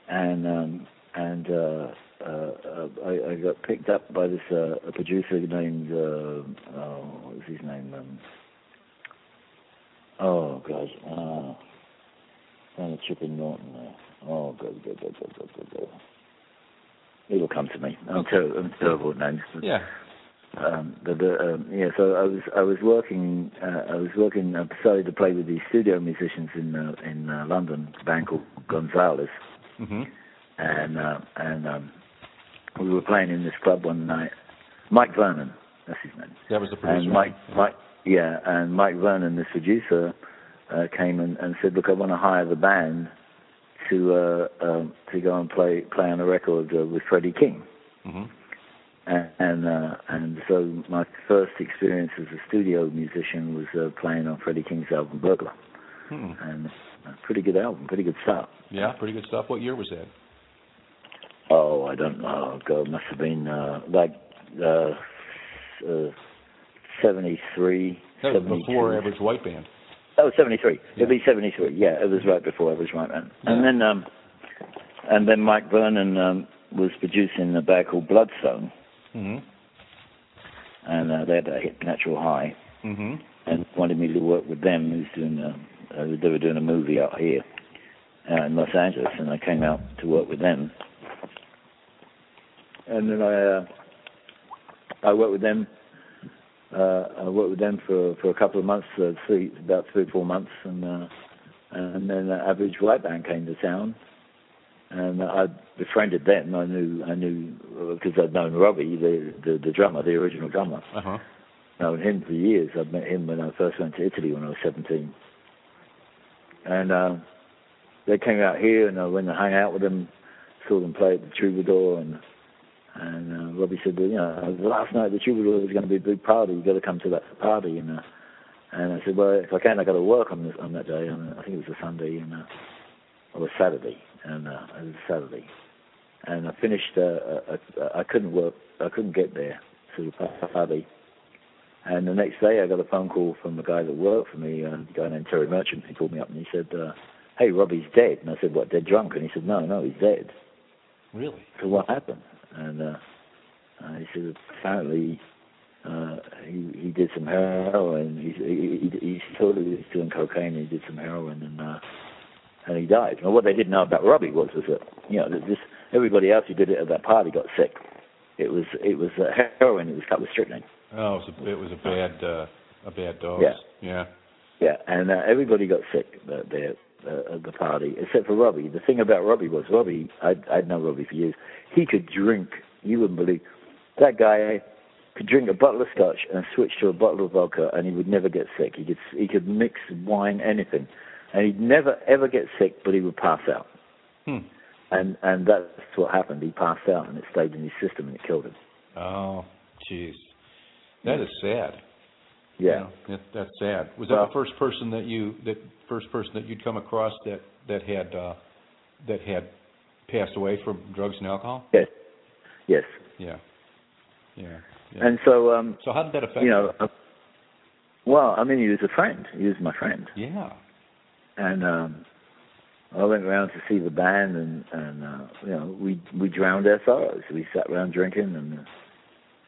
and um, and uh, uh, uh, I, I got picked up by this uh, a producer named uh, oh, what was his name? Um, oh gosh, uh, Chip Norton there. Oh god, god, god, god, god, god, god. It'll come to me. I'm, ter- I'm terrible at names. Yeah. um, but uh, um, yeah, so I was I was working uh, I was working I decided to play with these studio musicians in uh, in uh, London, a band called Gonzalez, Mm-hmm. and uh, and um, we were playing in this club one night. Mike Vernon, that's his name. That was the producer. And Mike, Mike, yeah, and Mike Vernon, this producer, uh, came and, and said, "Look, I want to hire the band to uh, um, to go and play play on a record uh, with Freddie King." Mm-hmm. And and, uh, and so my first experience as a studio musician was uh, playing on Freddie King's album Burglar, Hmm. and a pretty good album, pretty good stuff. Yeah. Pretty good stuff. What year was that? Oh, I don't know. God, must have been uh, like uh, uh, 73, That was before Average White Band. Oh, 73. Yeah. It'd be 73. Yeah, it was right before Average White Man. And then, um, and then Mike Vernon um, was producing a band called Bloodstone, Mm-hmm. and uh, they had that hit Natural High, Mm-hmm. and wanted me to work with them. Who's doing? Uh, uh, they were doing a movie out here uh, in Los Angeles, and I came out to work with them. And then I, uh, I worked with them. Uh, I worked with them for for a couple of months, uh, three about three or four months, and uh, and then uh, Average White Band came to town, and I befriended them. I knew I knew because I'd known Robbie, the, the the drummer, the original drummer Uh huh. known him for years. I'd met him when I first went to Italy when I was 17. And uh, they came out here, and I went and hung out with them, saw them play at the Troubadour, and and uh, Robbie said, well, you know, the last night the Troubadour was going to be a big party. You got to come to that party. And uh, and I said, well, if I can, I got to work on this on that day. And I think it was a Sunday, and uh, or a Saturday, and uh, it was a Saturday. And I finished. Uh, uh, uh, I couldn't work. I couldn't get there to the party. And the next day, I got a phone call from a guy that worked for me, uh, a guy named Terry Merchant. He called me up and he said, uh, "Hey, Robbie's dead." And I said, "What? Dead drunk?" And he said, "No, no, he's dead." Really? So what happened? And he said, apparently uh, he he did some heroin. He he he, thought he was doing cocaine. And he did some heroin and uh, and he died. Well, what they didn't know about Robbie was was that you know that this everybody else who did it at that party got sick. It was it was uh, heroin. It was cut with strychnine. Oh, it was a, it was a bad uh, a bad dose. Yeah. Yeah. Yeah, and uh, everybody got sick uh, there uh, at the party, except for Robbie. The thing about Robbie was Robbie. I'd, I'd known Robbie for years. He could drink. You wouldn't believe that guy could drink a bottle of scotch and switch to a bottle of vodka, and he would never get sick. He could he could mix wine, anything, and he'd never ever get sick, but he would pass out. Hmm. And and that's what happened. He passed out, and it stayed in his system, and it killed him. Oh, jeez. That is sad. Yeah. Know, that, that's sad. Was that Well- the first person that you that first person that you'd come across that that had uh that had passed away from drugs and alcohol? Yes. Yes. Yeah. Yeah. yeah. And so um, so how did that affect you know, uh, well, I mean, he was a friend. He was my friend. Yeah. and um I went around to see the band and and uh you know we we drowned our sorrows. We sat around drinking and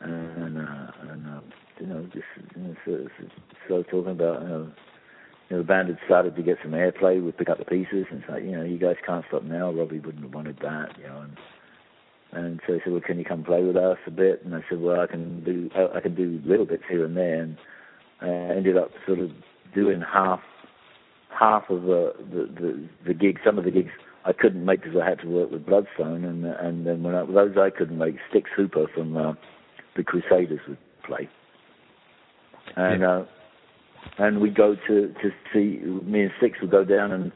and uh and uh, you know just you know, so, so, so talking about you know, you know the band had started to get some airplay. We pick up the pieces and it's like you know you guys can't stop now. Robbie wouldn't have wanted that you know and and so he said well can you come play with us a bit? And I said well I can do I, I can do little bits here and there. And uh, ended up sort of doing half half of the, the the the gigs, some of the gigs I couldn't make because I had to work with Bloodstone, and and then when I, those I couldn't make, Stix Hooper from uh, the Crusaders would play, and uh, and we go to to see me and Stix would go down and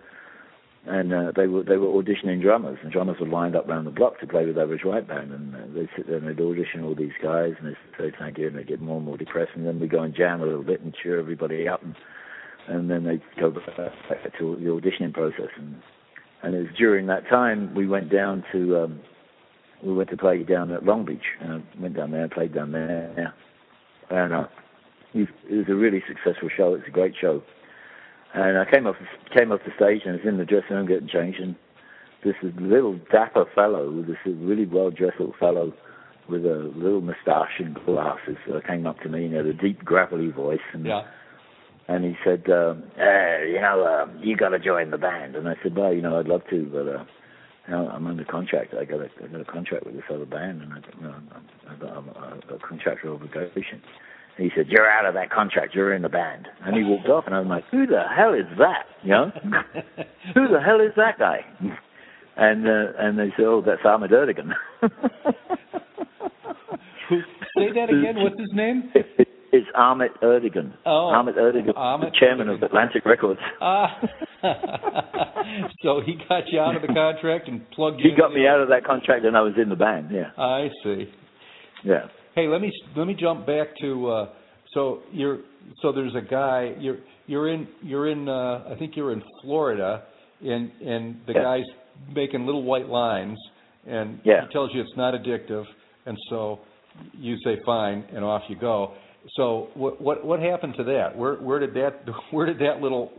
and uh, they were they were auditioning drummers, and drummers were lined up around the block to play with Average White Band, and uh, they'd sit there and they'd audition all these guys, and they'd say thank you, and they'd get more and more depressed, and then we go and jam a little bit and cheer everybody up, and and then they'd go back to the auditioning process, and and it was during that time we went down to um, we went to play down at Long Beach, and I went down there and played down there, and uh, it was a really successful show. It was a great show and I came off came off the stage and was in the dressing room getting changed, and this little dapper fellow, this really well dressed little fellow with a little moustache and glasses, uh, came up to me and had a deep gravelly voice, and Yeah. and he said, um, uh, you know, uh, you got to join the band. And I said, well, you know, I'd love to, but uh, you know, I'm under contract. I got a, I got a contract with this other band, and I, you know, I've got, I'm a, a contractual obligation. He said, you're out of that contract. You're in the band. And he walked off, and I'm like, who the hell is that? You know, who the hell is that guy? And uh, and they said, oh, that's Ahmet Ertegun. Say that again. What's his name? It's Ahmet Ertegun. Oh, Ahmet Ertegun, Ahmet the chairman of Atlantic Records. Ah. so he got you out of the contract and plugged you. He got me out of that contract, and I was in the band. Yeah, I see. yeah. Hey, let me let me jump back to uh so you're so there's a guy you're you're in you're in uh I think you're in Florida and and the Yeah. guy's making little white lines and Yeah. he tells you it's not addictive and so you say fine and off you go. So what what what happened to that? Where where did that where did that little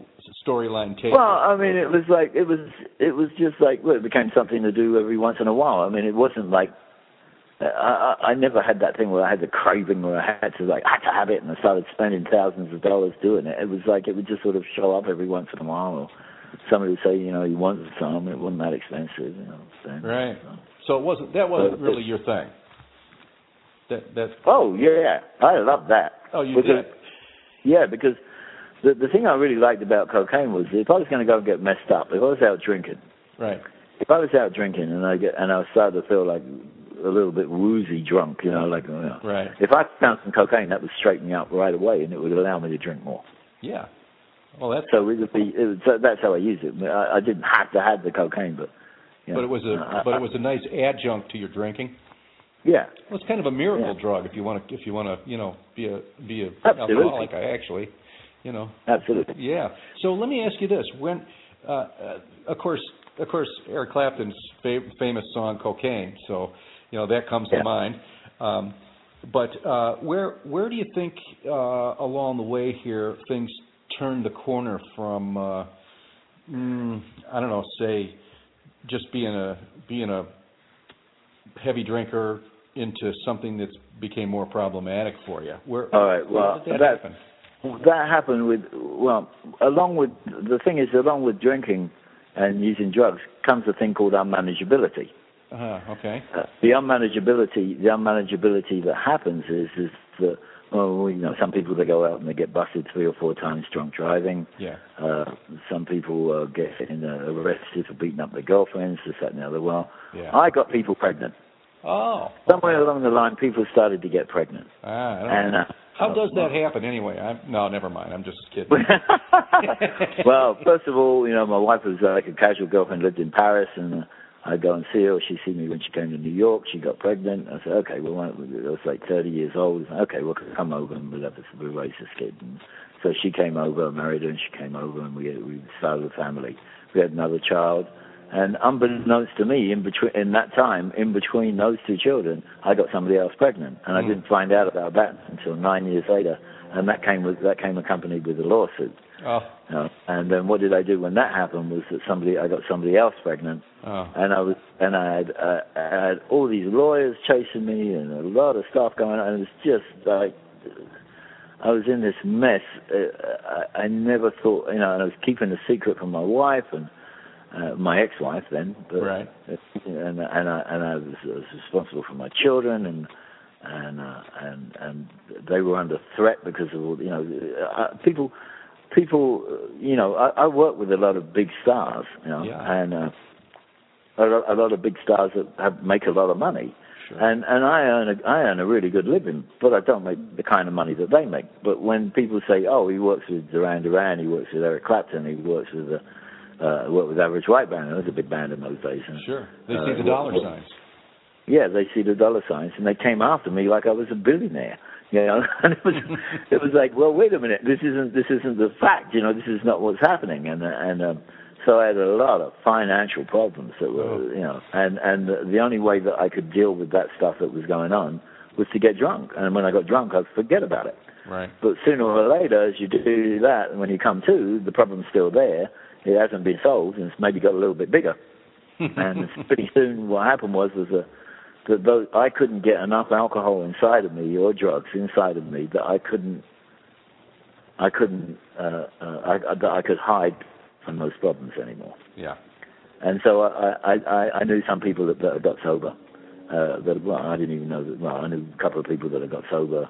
storyline take Well. I mean, it was like it was it was just like well, it became something to do every once in a while. I mean, it wasn't like I, I I never had that thing where I had the craving where I had to like I had to have it, and I started spending thousands of dollars doing it. It was like it would just sort of show up every once in a while, or somebody would say, you know, you want some, it wasn't that expensive, you know. what I'm saying? Right. So- So it wasn't that wasn't really your thing. That that Oh yeah, I love that. oh you Because- did. Yeah, because the the thing I really liked about cocaine was if I was going to go and get messed up, if I was out drinking, Right. if I was out drinking and I get and I started to feel like a little bit woozy drunk, you know, like you know, Right. if I found some cocaine, that would straighten me up right away, and it would allow me to drink more. Yeah. Well, that's So it would be it was, so that's how I use it. I, I didn't have to have the cocaine, but you know, but it was a uh, but it was a nice adjunct to your drinking. yeah. Well, it's kind of a miracle Yeah. drug if you want to if you want to you know be a be a Absolutely. alcoholic. I actually, you know, Absolutely. yeah. So let me ask you this: when, uh, uh, of course, of course, Eric Clapton's fa- famous song "Cocaine," so you know that comes Yeah. to mind. Um, but uh, where where do you think uh, along the way here things turned the corner from? Uh, mm, I don't know, say, just being a being a heavy drinker into something that's became more problematic for you. Where, All right, well, that, that- happen? That happened with well, along with the thing is, along with drinking and using drugs comes a thing called unmanageability. Uh-huh, okay. Uh, the unmanageability, the unmanageability that happens is is that well, you know, some people they go out and they get busted three or four times drunk driving. Yeah. Uh, some people uh, get in, uh, arrested for beating up their girlfriends, this, that, and the other. Well, Yeah. I got people pregnant. Oh. Somewhere along the line, people started to get pregnant, Ah, I don't and know. uh, How does that happen anyway? I'm, no, never mind. I'm just kidding. well, first of all, you know, my wife was uh, like a casual girlfriend, lived in Paris, and uh, I'd go and see her. She'd see me when she came to New York. She got pregnant. I said, okay, well, I was like 30 years old. Okay, well, come over and we'll have this, we'll raise this kid. And so she came over, I married her, and she came over, and we we started a family. We had another child. And unbeknownst to me, in between in that time, in between those two children, I got somebody else pregnant, and I Mm. didn't find out about that until nine years later, and that came with that came accompanied with a lawsuit. Oh. Uh, and then what did I do when that happened? Was that somebody I got somebody else pregnant, Oh. and I was and I had uh, I had all these lawyers chasing me and a lot of stuff going on. And it was just like I was in this mess. Uh, I, I never thought, you know, and I was keeping a secret from my wife and uh, my ex-wife then, but, Right. and and I and I was, I was responsible for my children and and uh, and and they were under threat because of all you know uh, people people uh, you know I, I work with a lot of big stars you know Yeah. and uh, a, lot- a lot of big stars that have, make a lot of money. Sure. And and I earn a, I earn a really good living, but I don't make the kind of money that they make. But when people say, "Oh, he works with Duran Duran, he works with Eric Clapton, he works with the uh, worked with Average White Band," it was a big band in those days. And, Sure. They uh, see the dollar signs. yeah, they see the dollar signs, and they came after me like I was a billionaire. You know, and it was it was like, well, wait a minute, this isn't this isn't the fact. You know, this is not what's happening, and and um, so I had a lot of financial problems that were, Oh. you know, and and the only way that I could deal with that stuff that was going on was to get drunk, and when I got drunk, I'd forget about it. Right. But sooner or later, as you do that, and when you come to, the problem's still there. It hasn't been solved, and it's maybe got a little bit bigger and pretty soon what happened was was a that those, I couldn't get enough alcohol inside of me or drugs inside of me that I couldn't I couldn't uh, uh, I, I, that I could hide from those problems anymore. yeah. And so I I, I, I knew some people that, that got sober. Uh, that well, I didn't even know that. Well, I knew a couple of people that had got sober,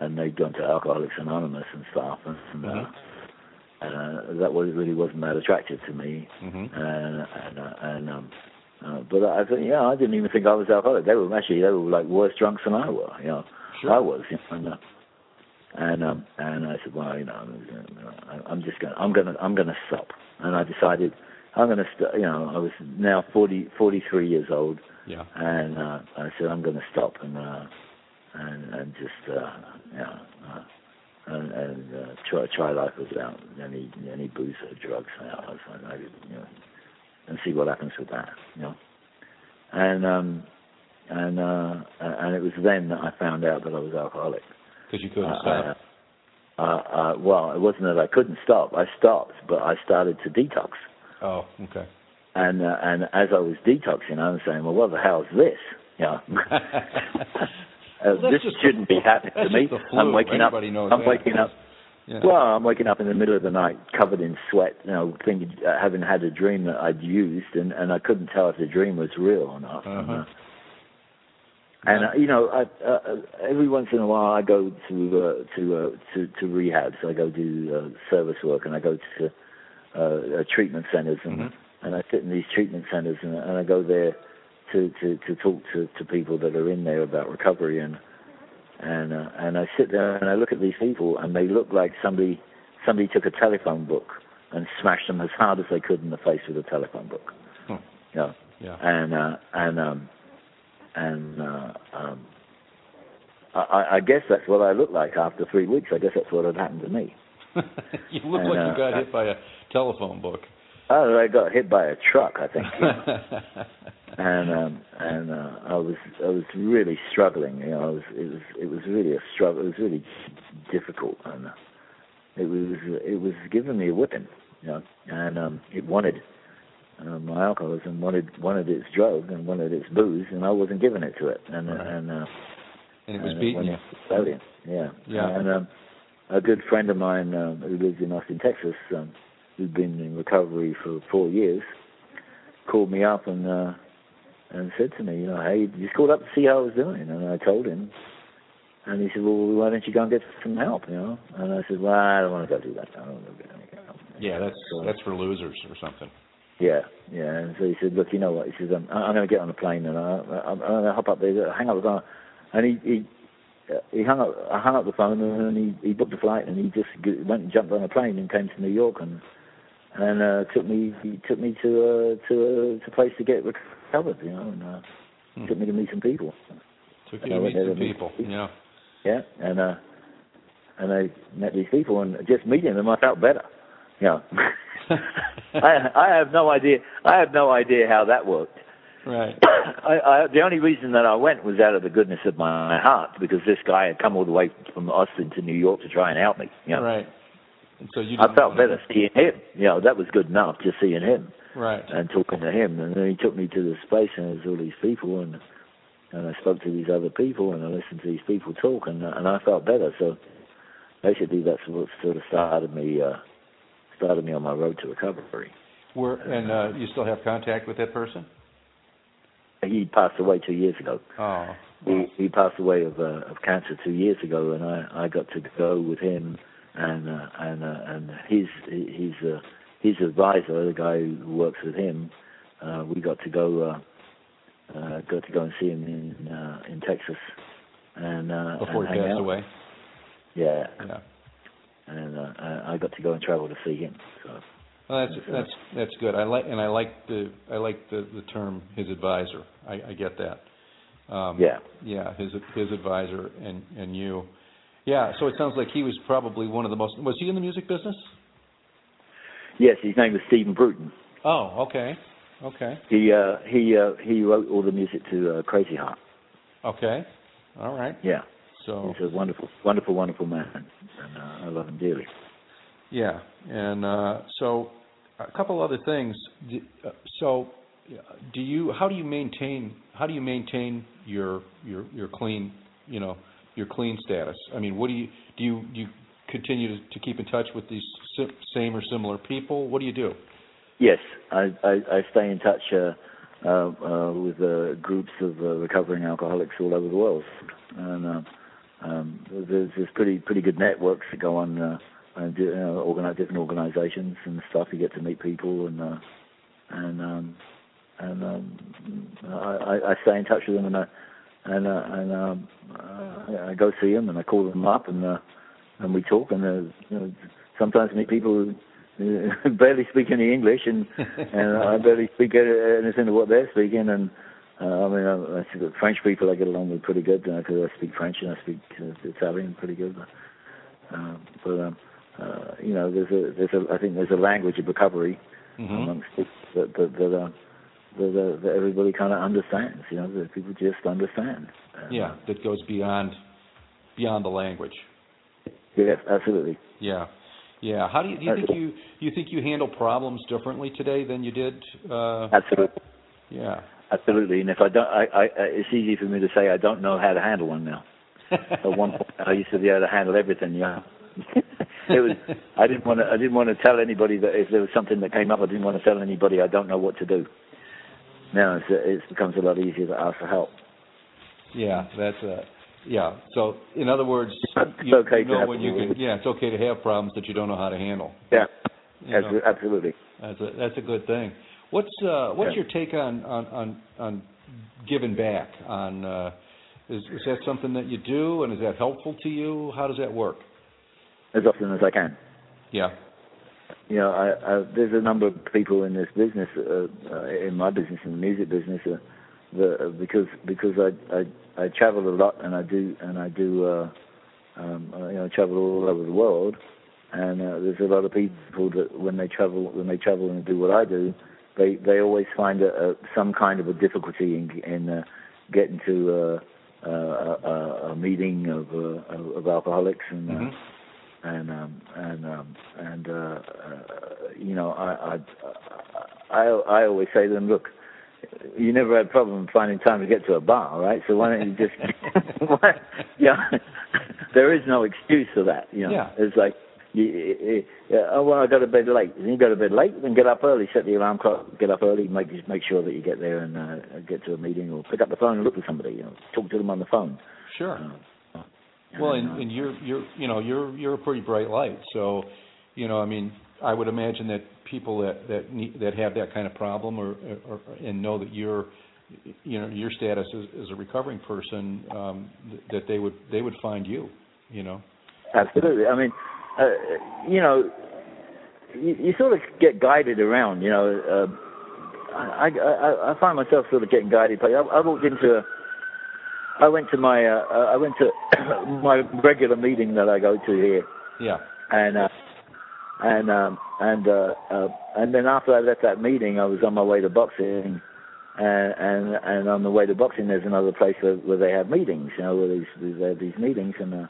and they'd gone to Alcoholics Anonymous and stuff, and, uh, Mhm. uh, that was really wasn't that attractive to me Mhm. and and uh, and um uh, but I think yeah I didn't even think I was alcoholic. They were actually they were like worse drunks than I were. You know, Sure. I was. You know, and uh, and um and I said, well, you know, I'm just gonna I'm gonna I'm gonna stop. And I decided I'm gonna st- you know I was now 40 43 years old, Yeah. and uh, I said I'm gonna stop and uh and and just uh you know. Uh, and, and uh, try try life without any any booze or drugs. You I was like, I, you know, and see what happens with that. You know, and um, and uh, and it was then that I found out that I was alcoholic. Because you couldn't Uh, stop. uh, uh, well, it wasn't that I couldn't stop. I stopped, but I started to detox. oh, okay. And uh, and as I was detoxing, I was saying, well, what the hell is this? You know, uh, Well, this shouldn't be happening to me. flu. I'm waking up. Knows I'm that. waking up. Yeah. Well, I'm waking up in the middle of the night, covered in sweat. You know, thinking, uh, having had a dream that I'd used, and and I couldn't tell if the dream was real or not. And, Uh-huh. uh, and uh, you know, I, uh, uh, every once in a while, I go to uh, to uh, to to rehab. So I go do uh, service work, and I go to uh, uh, treatment centers, and Mhm. and I sit in these treatment centers, and, and I go there to to to talk to to people that are in there about recovery, and and uh, and I sit there and I look at these people, and they look like somebody somebody took a telephone book and smashed them as hard as they could in the face with a telephone book. Hmm. Know, Yeah. and uh, and um, and uh, um, I, I guess that's what I look like after three weeks. I guess that's what had happened to me. you look And, like uh, you got hit by a telephone book. Oh, I got hit by a truck, I think, and um, and uh, I was I was really struggling. You know, I was it was it was really a struggle. It was really difficult, and uh, it was it was giving me a whipping. You know, and um, it wanted uh, my alcoholism wanted wanted its drug and wanted its booze, and I wasn't giving it to it, and Right. and uh, and it was and beating went you. Yeah. Yeah. And um, a good friend of mine um, who lives in Austin, Texas, um, who'd been in recovery for four years, called me up and uh, and said to me, you know, hey, just called up to see how I was doing, and I told him. And he said, well, why don't you go and get some help, you know? And I said, well, I don't want to go do that. I don't want to get any help. Yeah, that's So- that's for losers or something. Yeah, yeah. And so he said, "Look, you know what?" He says, "I'm, I'm going to get on a plane and I, I'm, I'm going to hop up there, hang up the phone." And he he he hung up I hung up the phone and he he booked a flight and he just went and jumped on a plane and came to New York and and uh, took me he took me to uh, to uh, to a place to get recovered, you know, and uh, Hmm. took me to meet some people. Took And you to meet some people. people. Yeah. Yeah, and uh, and I met these people and just meeting them, I felt better. You know, I I have no idea. I have no idea how that worked. Right. I, I, the only reason that I went was out of the goodness of my heart because this guy had come all the way from Austin to New York to try and help me. You know, Right. And so you I felt better seeing him. You know, that was good enough just seeing him Right. and talking to him. And then he took me to this place and there's all these people and and I spoke to these other people and I listened to these people talk and and I felt better. So basically, that's what sort of started me uh, started me on my road to recovery. Were and uh, you still have contact with that person? He passed away two years ago. Oh. he, he passed away of uh, of cancer two years ago, and I I got to go with him and uh, and uh, and his his uh, his advisor, the guy who works with him, uh, we got to go uh, uh, got to go and see him in uh, in Texas, and uh, Before and he passed out. away. Yeah, Yeah. and uh, I I got to go and travel to see him. So Well, that's that's that's good. I like and I like the I like the the term his advisor. I, I get that. Um, yeah, Yeah, his his advisor and and you. Yeah. So it sounds like he was probably one of the most. Was he in the music business? yes, his name was Stephen Bruton. Oh, okay. Okay. He uh, he uh, he wrote all the music to uh, Crazy Heart. Okay. All right. Yeah, So he's a wonderful, wonderful, wonderful man, and uh, I love him dearly. yeah, and uh, so a couple other things. Uh, So, do you? How do you maintain? How do you maintain your your your clean? You know, your clean status. I mean, what do you do? You you continue to, to keep in touch with these same or similar people? What do you do? Yes, I I, I stay in touch uh, uh, uh, with uh, groups of uh, recovering alcoholics all over the world, and um, there's there's pretty pretty good networks that go on. And do, organize different organizations and stuff. You get to meet people and uh, and um, and um, I I stay in touch with them and I and uh, and um, uh, I go see them and I call them up and uh, and we talk and uh, you know, sometimes meet people who uh, barely speak any English and and I barely speak anything of what they're speaking and. Uh, I mean, I, I French people I get along with pretty good because I speak French and I speak uh, Italian pretty good. Uh, but um, uh, you know, there's a there's a I think there's a language of recovery Mm-hmm. amongst it that that that, uh, that, that everybody kind of understands. You know, that people just understand. Yeah, that goes beyond beyond the language. Yes, absolutely. Yeah, yeah. How do you do you think you you think you handle problems differently today than you did? Uh, Absolutely. yeah. Absolutely. And if I don't, I, I, it's easy for me to say I don't know how to handle one now. At one point, I used to be able to handle everything. Yeah. it was. I didn't want to. I didn't want to tell anybody that if there was something that came up, I didn't want to tell anybody I don't know what to do. Now it's, it becomes a lot easier to ask for help. Yeah, that's uh yeah. So in other words, It's you, okay you know have when you can. Yeah, it's okay to have problems that you don't know how to handle. Yeah, know, absolutely. that's a that's a good thing. What's uh what's Yeah. your take on on on on giving back? On uh is is that something that you do, and is that helpful to you? How does that work? As often as I can. Yeah. You know, I, I, there's a number of people in this business, uh, uh, in my business, in the music business, uh, the, uh, because because I, I I travel a lot and I do and I do uh, um, uh, you know travel all over the world, and there's a lot of people that when they travel when they travel and do what I do, they they always find a, a, some kind of a difficulty in in getting to a, a- meeting of of alcoholics and. Mhm. And um and um and uh, uh you know I, I I I always say to them, look, you never had a problem finding time to get to a bar, right? So why don't you just why, yeah there is no excuse for that, you know. Yeah. It's like you, you, you, oh well I go to bed late. Then you go to bed late, then get up early, set the alarm clock, get up early, make make sure that you get there and uh, get to a meeting or pick up the phone and look for somebody, you know, talk to them on the phone. Sure. Uh, Well, and, and, you're you're you know you're you're a pretty bright light. So, you know, I mean, I would imagine that people that that need, that have that kind of problem or, or and know that you're you know your status as, as a recovering person um, th- that they would they would find you. You know. Absolutely. I mean, uh, you know, you, you sort of get guided around. You know, uh, I, I I find myself sort of getting guided. I, I walked into a, I went to my uh, uh, I went to my regular meeting that I go to here, Yeah. and uh, and um, and uh, uh, and then after I left that meeting, I was on my way to boxing. And, and and on the way to boxing, there's another place where, where they have meetings, you know, where these they have these meetings, and uh,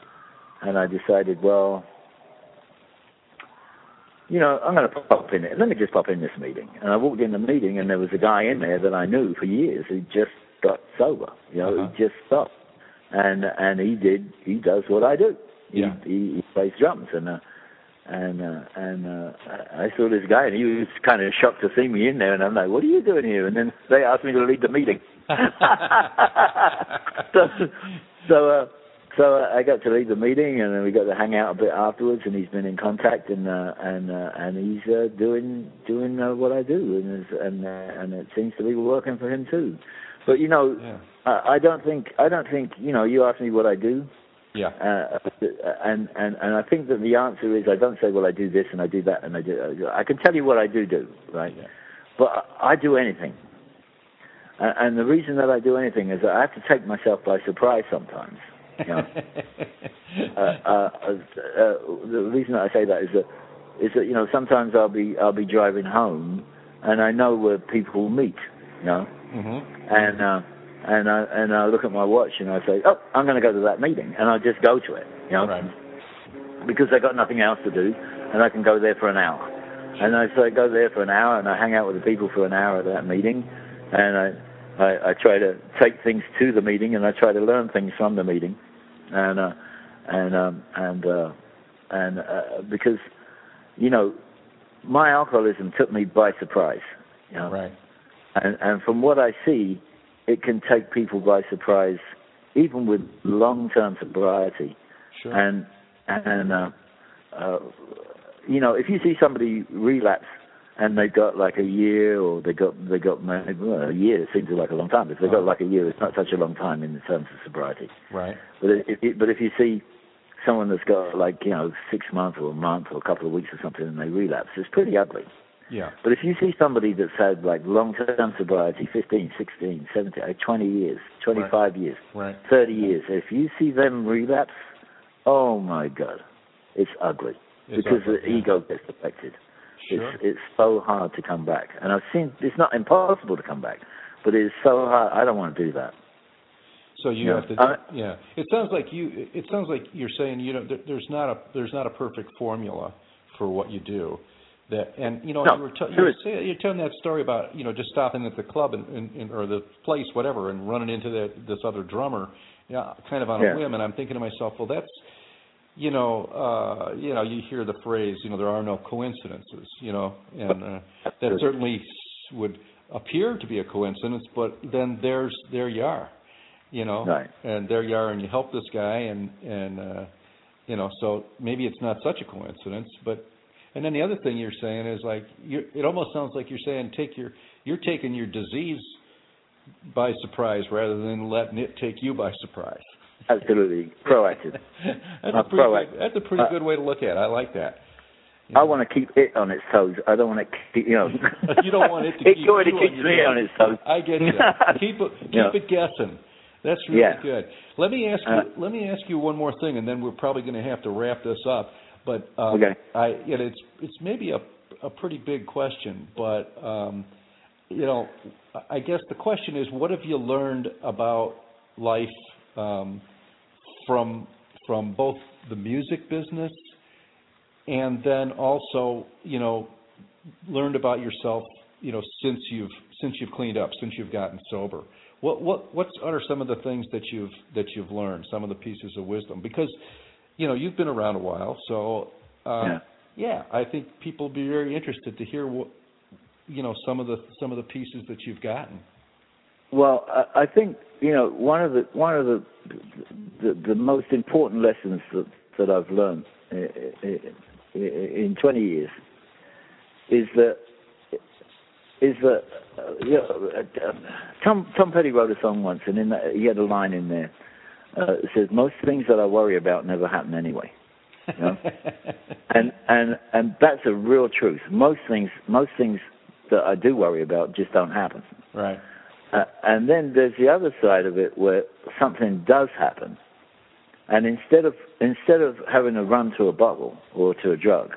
and I decided, well, you know, I'm going to pop in it. Let me just pop in this meeting. And I walked in the meeting, and there was a guy in there that I knew for years who just got sober. You know, Uh-huh. he just stopped, and and he did. He does what I do. He Yeah. he, he plays drums, and uh, and uh, and uh, I saw this guy, and he was kind of shocked to see me in there. And I'm like, "What are you doing here?" And then they asked me to lead the meeting. so so uh, so I got to lead the meeting, and then we got to hang out a bit afterwards. And he's been in contact, and uh, and uh, and he's uh, doing doing uh, what I do, and and uh, and it seems to be working for him too. But you know, Yeah. I, I don't think I don't think you know. You asked me what I do, Yeah. uh, and and and I think that the answer is I don't say well I do this and I do that and I do. I can tell you what I do do, right? Yeah. But I do anything. And, and the reason that I do anything is that I have to take myself by surprise sometimes. You know? uh, uh, uh, the reason that I say that is that is that you know sometimes I'll be I'll be driving home and I know where people meet, you know, mhm. and uh, and I and I look at my watch and I say, oh, I'm going to go to that meeting, and I just go to it, you know, Right. because I got nothing else to do, and I can go there for an hour. And I so I go there for an hour, and I hang out with the people for an hour at that meeting, and I, I I try to take things to the meeting, and I try to learn things from the meeting, and uh, and um, and uh, and uh, because you know my alcoholism took me by surprise, you know, Right. And and from what I see, it can take people by surprise, even with long-term sobriety Sure. and and uh, uh, you know if you see somebody relapse and they've got like a year or they got they got maybe, well, a year seems like a long time. If they've got like a year, it's not such a long time in terms of sobriety. right. But if, if but if you see someone that's got like you know six months or a month or a couple of weeks or something and they relapse, it's pretty ugly. Yeah. But if you see somebody that's had like long-term sobriety, 15, 16, 17, uh, 20 years, 25 years, Right. 30 years, if you see them relapse, oh my God, it's ugly It's because ugly, the yeah. ego gets affected. Sure. It's it's so hard to come back, and I've seen it's not impossible to come back, but it's so hard. I don't want to do that. So you Yeah. have to, I- yeah. It sounds like you. It sounds like you're saying you know there, there's not a there's not a perfect formula for what you do. That and you know No, you were t- you is- say, you're telling that story about you know just stopping at the club and, and, and or the place whatever and running into that this other drummer, yeah, kind of on Yeah. a whim. And I'm thinking to myself, well, that's you know uh you know you hear the phrase you know there are no coincidences you know and uh, that certainly would appear to be a coincidence, but then there's there you are you know Right. and there you are and you help this guy and and uh you know so maybe it's not such a coincidence but and then the other thing you're saying is like you it almost sounds like you're saying take your you're taking your disease by surprise rather than letting it take you by surprise Absolutely proactive. that's Uh, a pretty proactive. good, that's a pretty Uh, good way to look at it i like that I want to keep it on its toes. I don't want to keep, you know. You don't want it to keep already you on keeps me on its toes. I get you. keep it keep Yeah. it guessing. That's really Yeah. good. Let me ask you. Uh, let me ask you one more thing, and then we're probably going to have to wrap this up. But um, Okay. I, you know, it's it's maybe a a pretty big question, but um, you know, I guess the question is, what have you learned about life um, from from both the music business and then also, you know, learned about yourself, you know, since you've since you've cleaned up, since you've gotten sober. What what what's what are some of the things that you've that you've learned? Some of the pieces of wisdom because, you know, you've been around a while, so uh, Yeah. yeah, I think people will be very interested to hear what you know some of the some of the pieces that you've gotten. Well, I, I think you know one of the one of the the, the most important lessons that that I've learned in 20 years is that is that uh, you know, uh, Tom Tom Petty wrote a song once, and in that, he had a line in there uh, says, "Most things that I worry about never happen anyway." You know? and and and that's a real truth. Most things most things that I do worry about just don't happen. right. Uh, and then there's the other side of it where something does happen, and instead of instead of having to run to a bottle or to a drug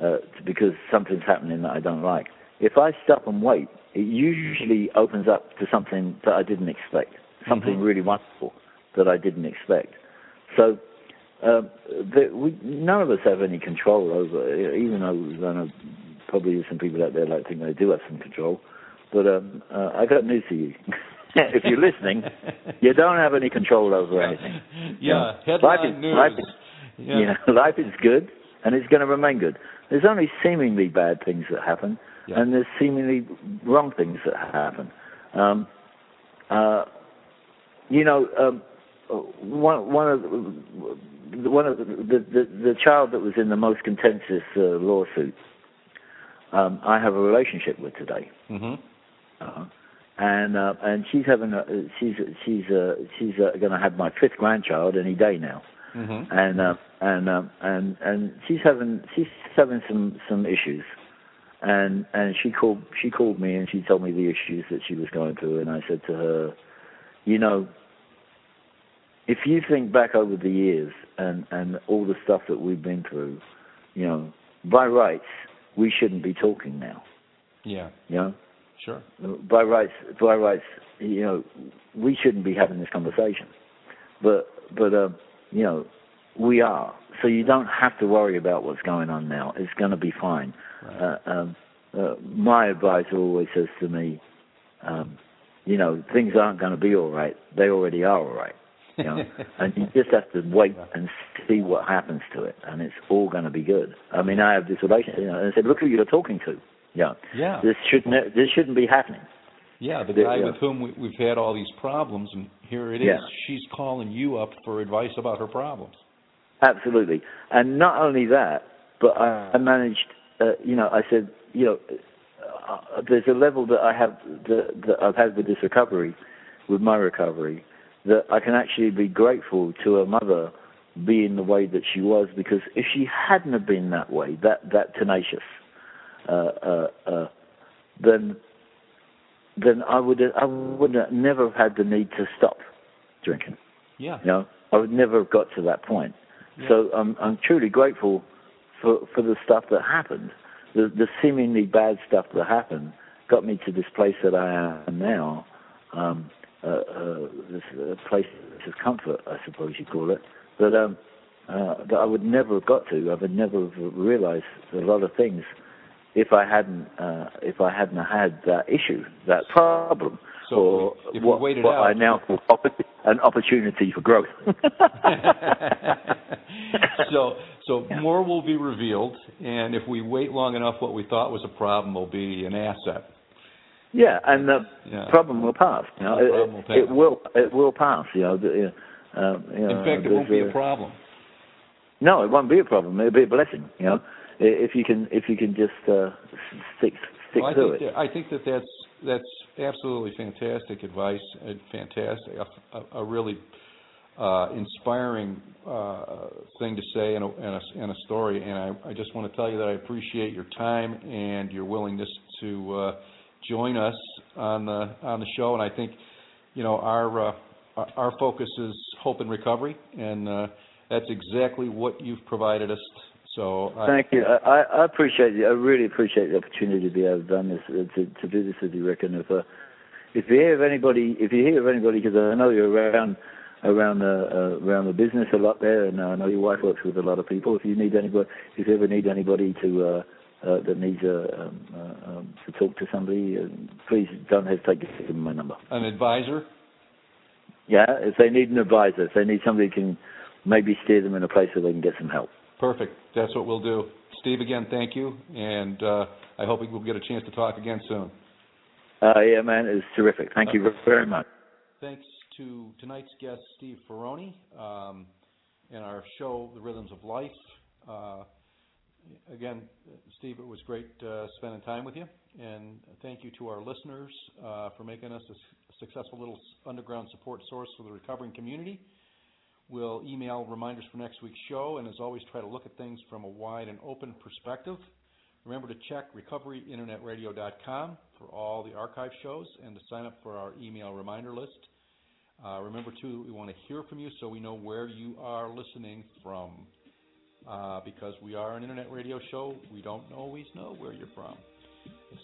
uh, because something's happening that I don't like, if I stop and wait, it usually opens up to something that I didn't expect, something Mhm. really wonderful that I didn't expect. So. Uh, the, we, none of us have any control over, even though I know probably some people out there that think they do have some control. But um, uh, I got news for you. if you're listening, you don't have any control over anything. Yeah, Yeah. headline Life is- news. life is- yeah. You know, life is good, and it's going to remain good. There's only seemingly bad things that happen, Yeah. and there's seemingly wrong things that happen. Um, uh, you know, um, one one of the, one of the, the the the child that was in the most contentious uh, lawsuit. Um, I have a relationship with today. Mm-hmm. Uh, and uh, and she's having a, she's she's uh, she's uh, going to have my fifth grandchild any day now, Mm-hmm. and uh, and uh, and and she's having she's having some some issues, and and she called she called me and she told me the issues that she was going through, and I said to her, you know, if you think back over the years and and all the stuff that we've been through, you know, by rights we shouldn't be talking now, Yeah. you know Sure. by rights, by rights, you know, we shouldn't be having this conversation, but but um, you know, we are. So you don't have to worry about what's going on now. It's going to be fine. Right. Uh, um, uh, my advisor always says to me, um, you know, things aren't going to be all right. They already are all right. You know, and you just have to wait and see what happens to it, and it's all going to be good. I mean, I have this relationship, you know, and I said, look who you're talking to. Yeah, yeah. this shouldn't this shouldn't be happening. Yeah, the Yeah, guy yeah. with whom we, we've had all these problems, and here it is. Yeah. She's calling you up for advice about her problems. Absolutely. And not only that, but I, I managed, uh, you know, I said, you know, uh, there's a level that I have, that, that I've had with this recovery, with my recovery, that I can actually be grateful to her mother being the way that she was, because if she hadn't have been that way, that, that tenacious, uh, uh, uh, then, then I would, I would have never have had the need to stop drinking. Yeah. You know, I would never have got to that point. Yeah. So I'm I'm truly grateful for for the stuff that happened. The the seemingly bad stuff that happened got me to this place that I am now. Um, this uh, place of comfort, I suppose you call it. That um, uh, that I would never have got to. I would never have realised a lot of things if I hadn't uh, if I hadn't had that issue, that problem, So or if we- if what, what out- I now call an opportunity for growth. so so Yeah. more will be revealed, and if we wait long enough, what we thought was a problem will be an asset. Yeah, and the Yeah. problem will pass. You know, it, will pass. it will it will pass. You know, the, know, um, you know In fact, it won't be a problem. No, it won't be a problem. It'll be a blessing. You know, if you can if you can just uh, stick stick Well, to think it. that, I think that that's that's absolutely fantastic advice and fantastic a, a, a really uh, inspiring uh, thing to say and a, and, a, and a story. And I, I just want to tell you that I appreciate your time and your willingness to uh, join us on the on the show. And I think you know our uh, our, focus is hope and recovery, and uh, that's exactly what you've provided us. So I, Thank you. I, I appreciate it. I really appreciate the opportunity to be able to done this uh, to to do this with you, Rick. And if uh, if you hear of anybody, if you hear of anybody, because I know you're around around the uh, around the business a lot there, and I know your wife works with a lot of people. If you need anybody, if you ever need anybody to uh, uh, that needs uh, um, uh, um, to talk to somebody, uh, please don't hesitate to give them my number. an advisor. Yeah, if they need an advisor, if they need somebody who can maybe steer them in a place where they can get some help. Perfect. That's what we'll do. Steve, again, thank you, and uh, I hope we'll get a chance to talk again soon. Uh, yeah, man, it was terrific. Thank you very much. Thanks to tonight's guest, Steve Ferrone, um, and our show, The Rhythms of Life. Uh, again, Steve, it was great uh, spending time with you, and thank you to our listeners uh, for making us a successful little underground support source for the recovering community. We'll email reminders for next week's show, and as always, try to look at things from a wide and open perspective. Remember to check recoveryinternetradio.com for all the archive shows and to sign up for our email reminder list. Uh, remember, too, we want to hear from you so we know where you are listening from. Uh, because we are an internet radio show, we don't always know where you're from.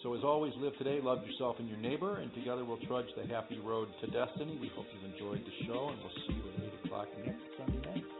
So, as always, live today, love yourself and your neighbor, and together we'll trudge the happy road to destiny. We hope you've enjoyed the show, and we'll see you at 8 o'clock next Sunday night.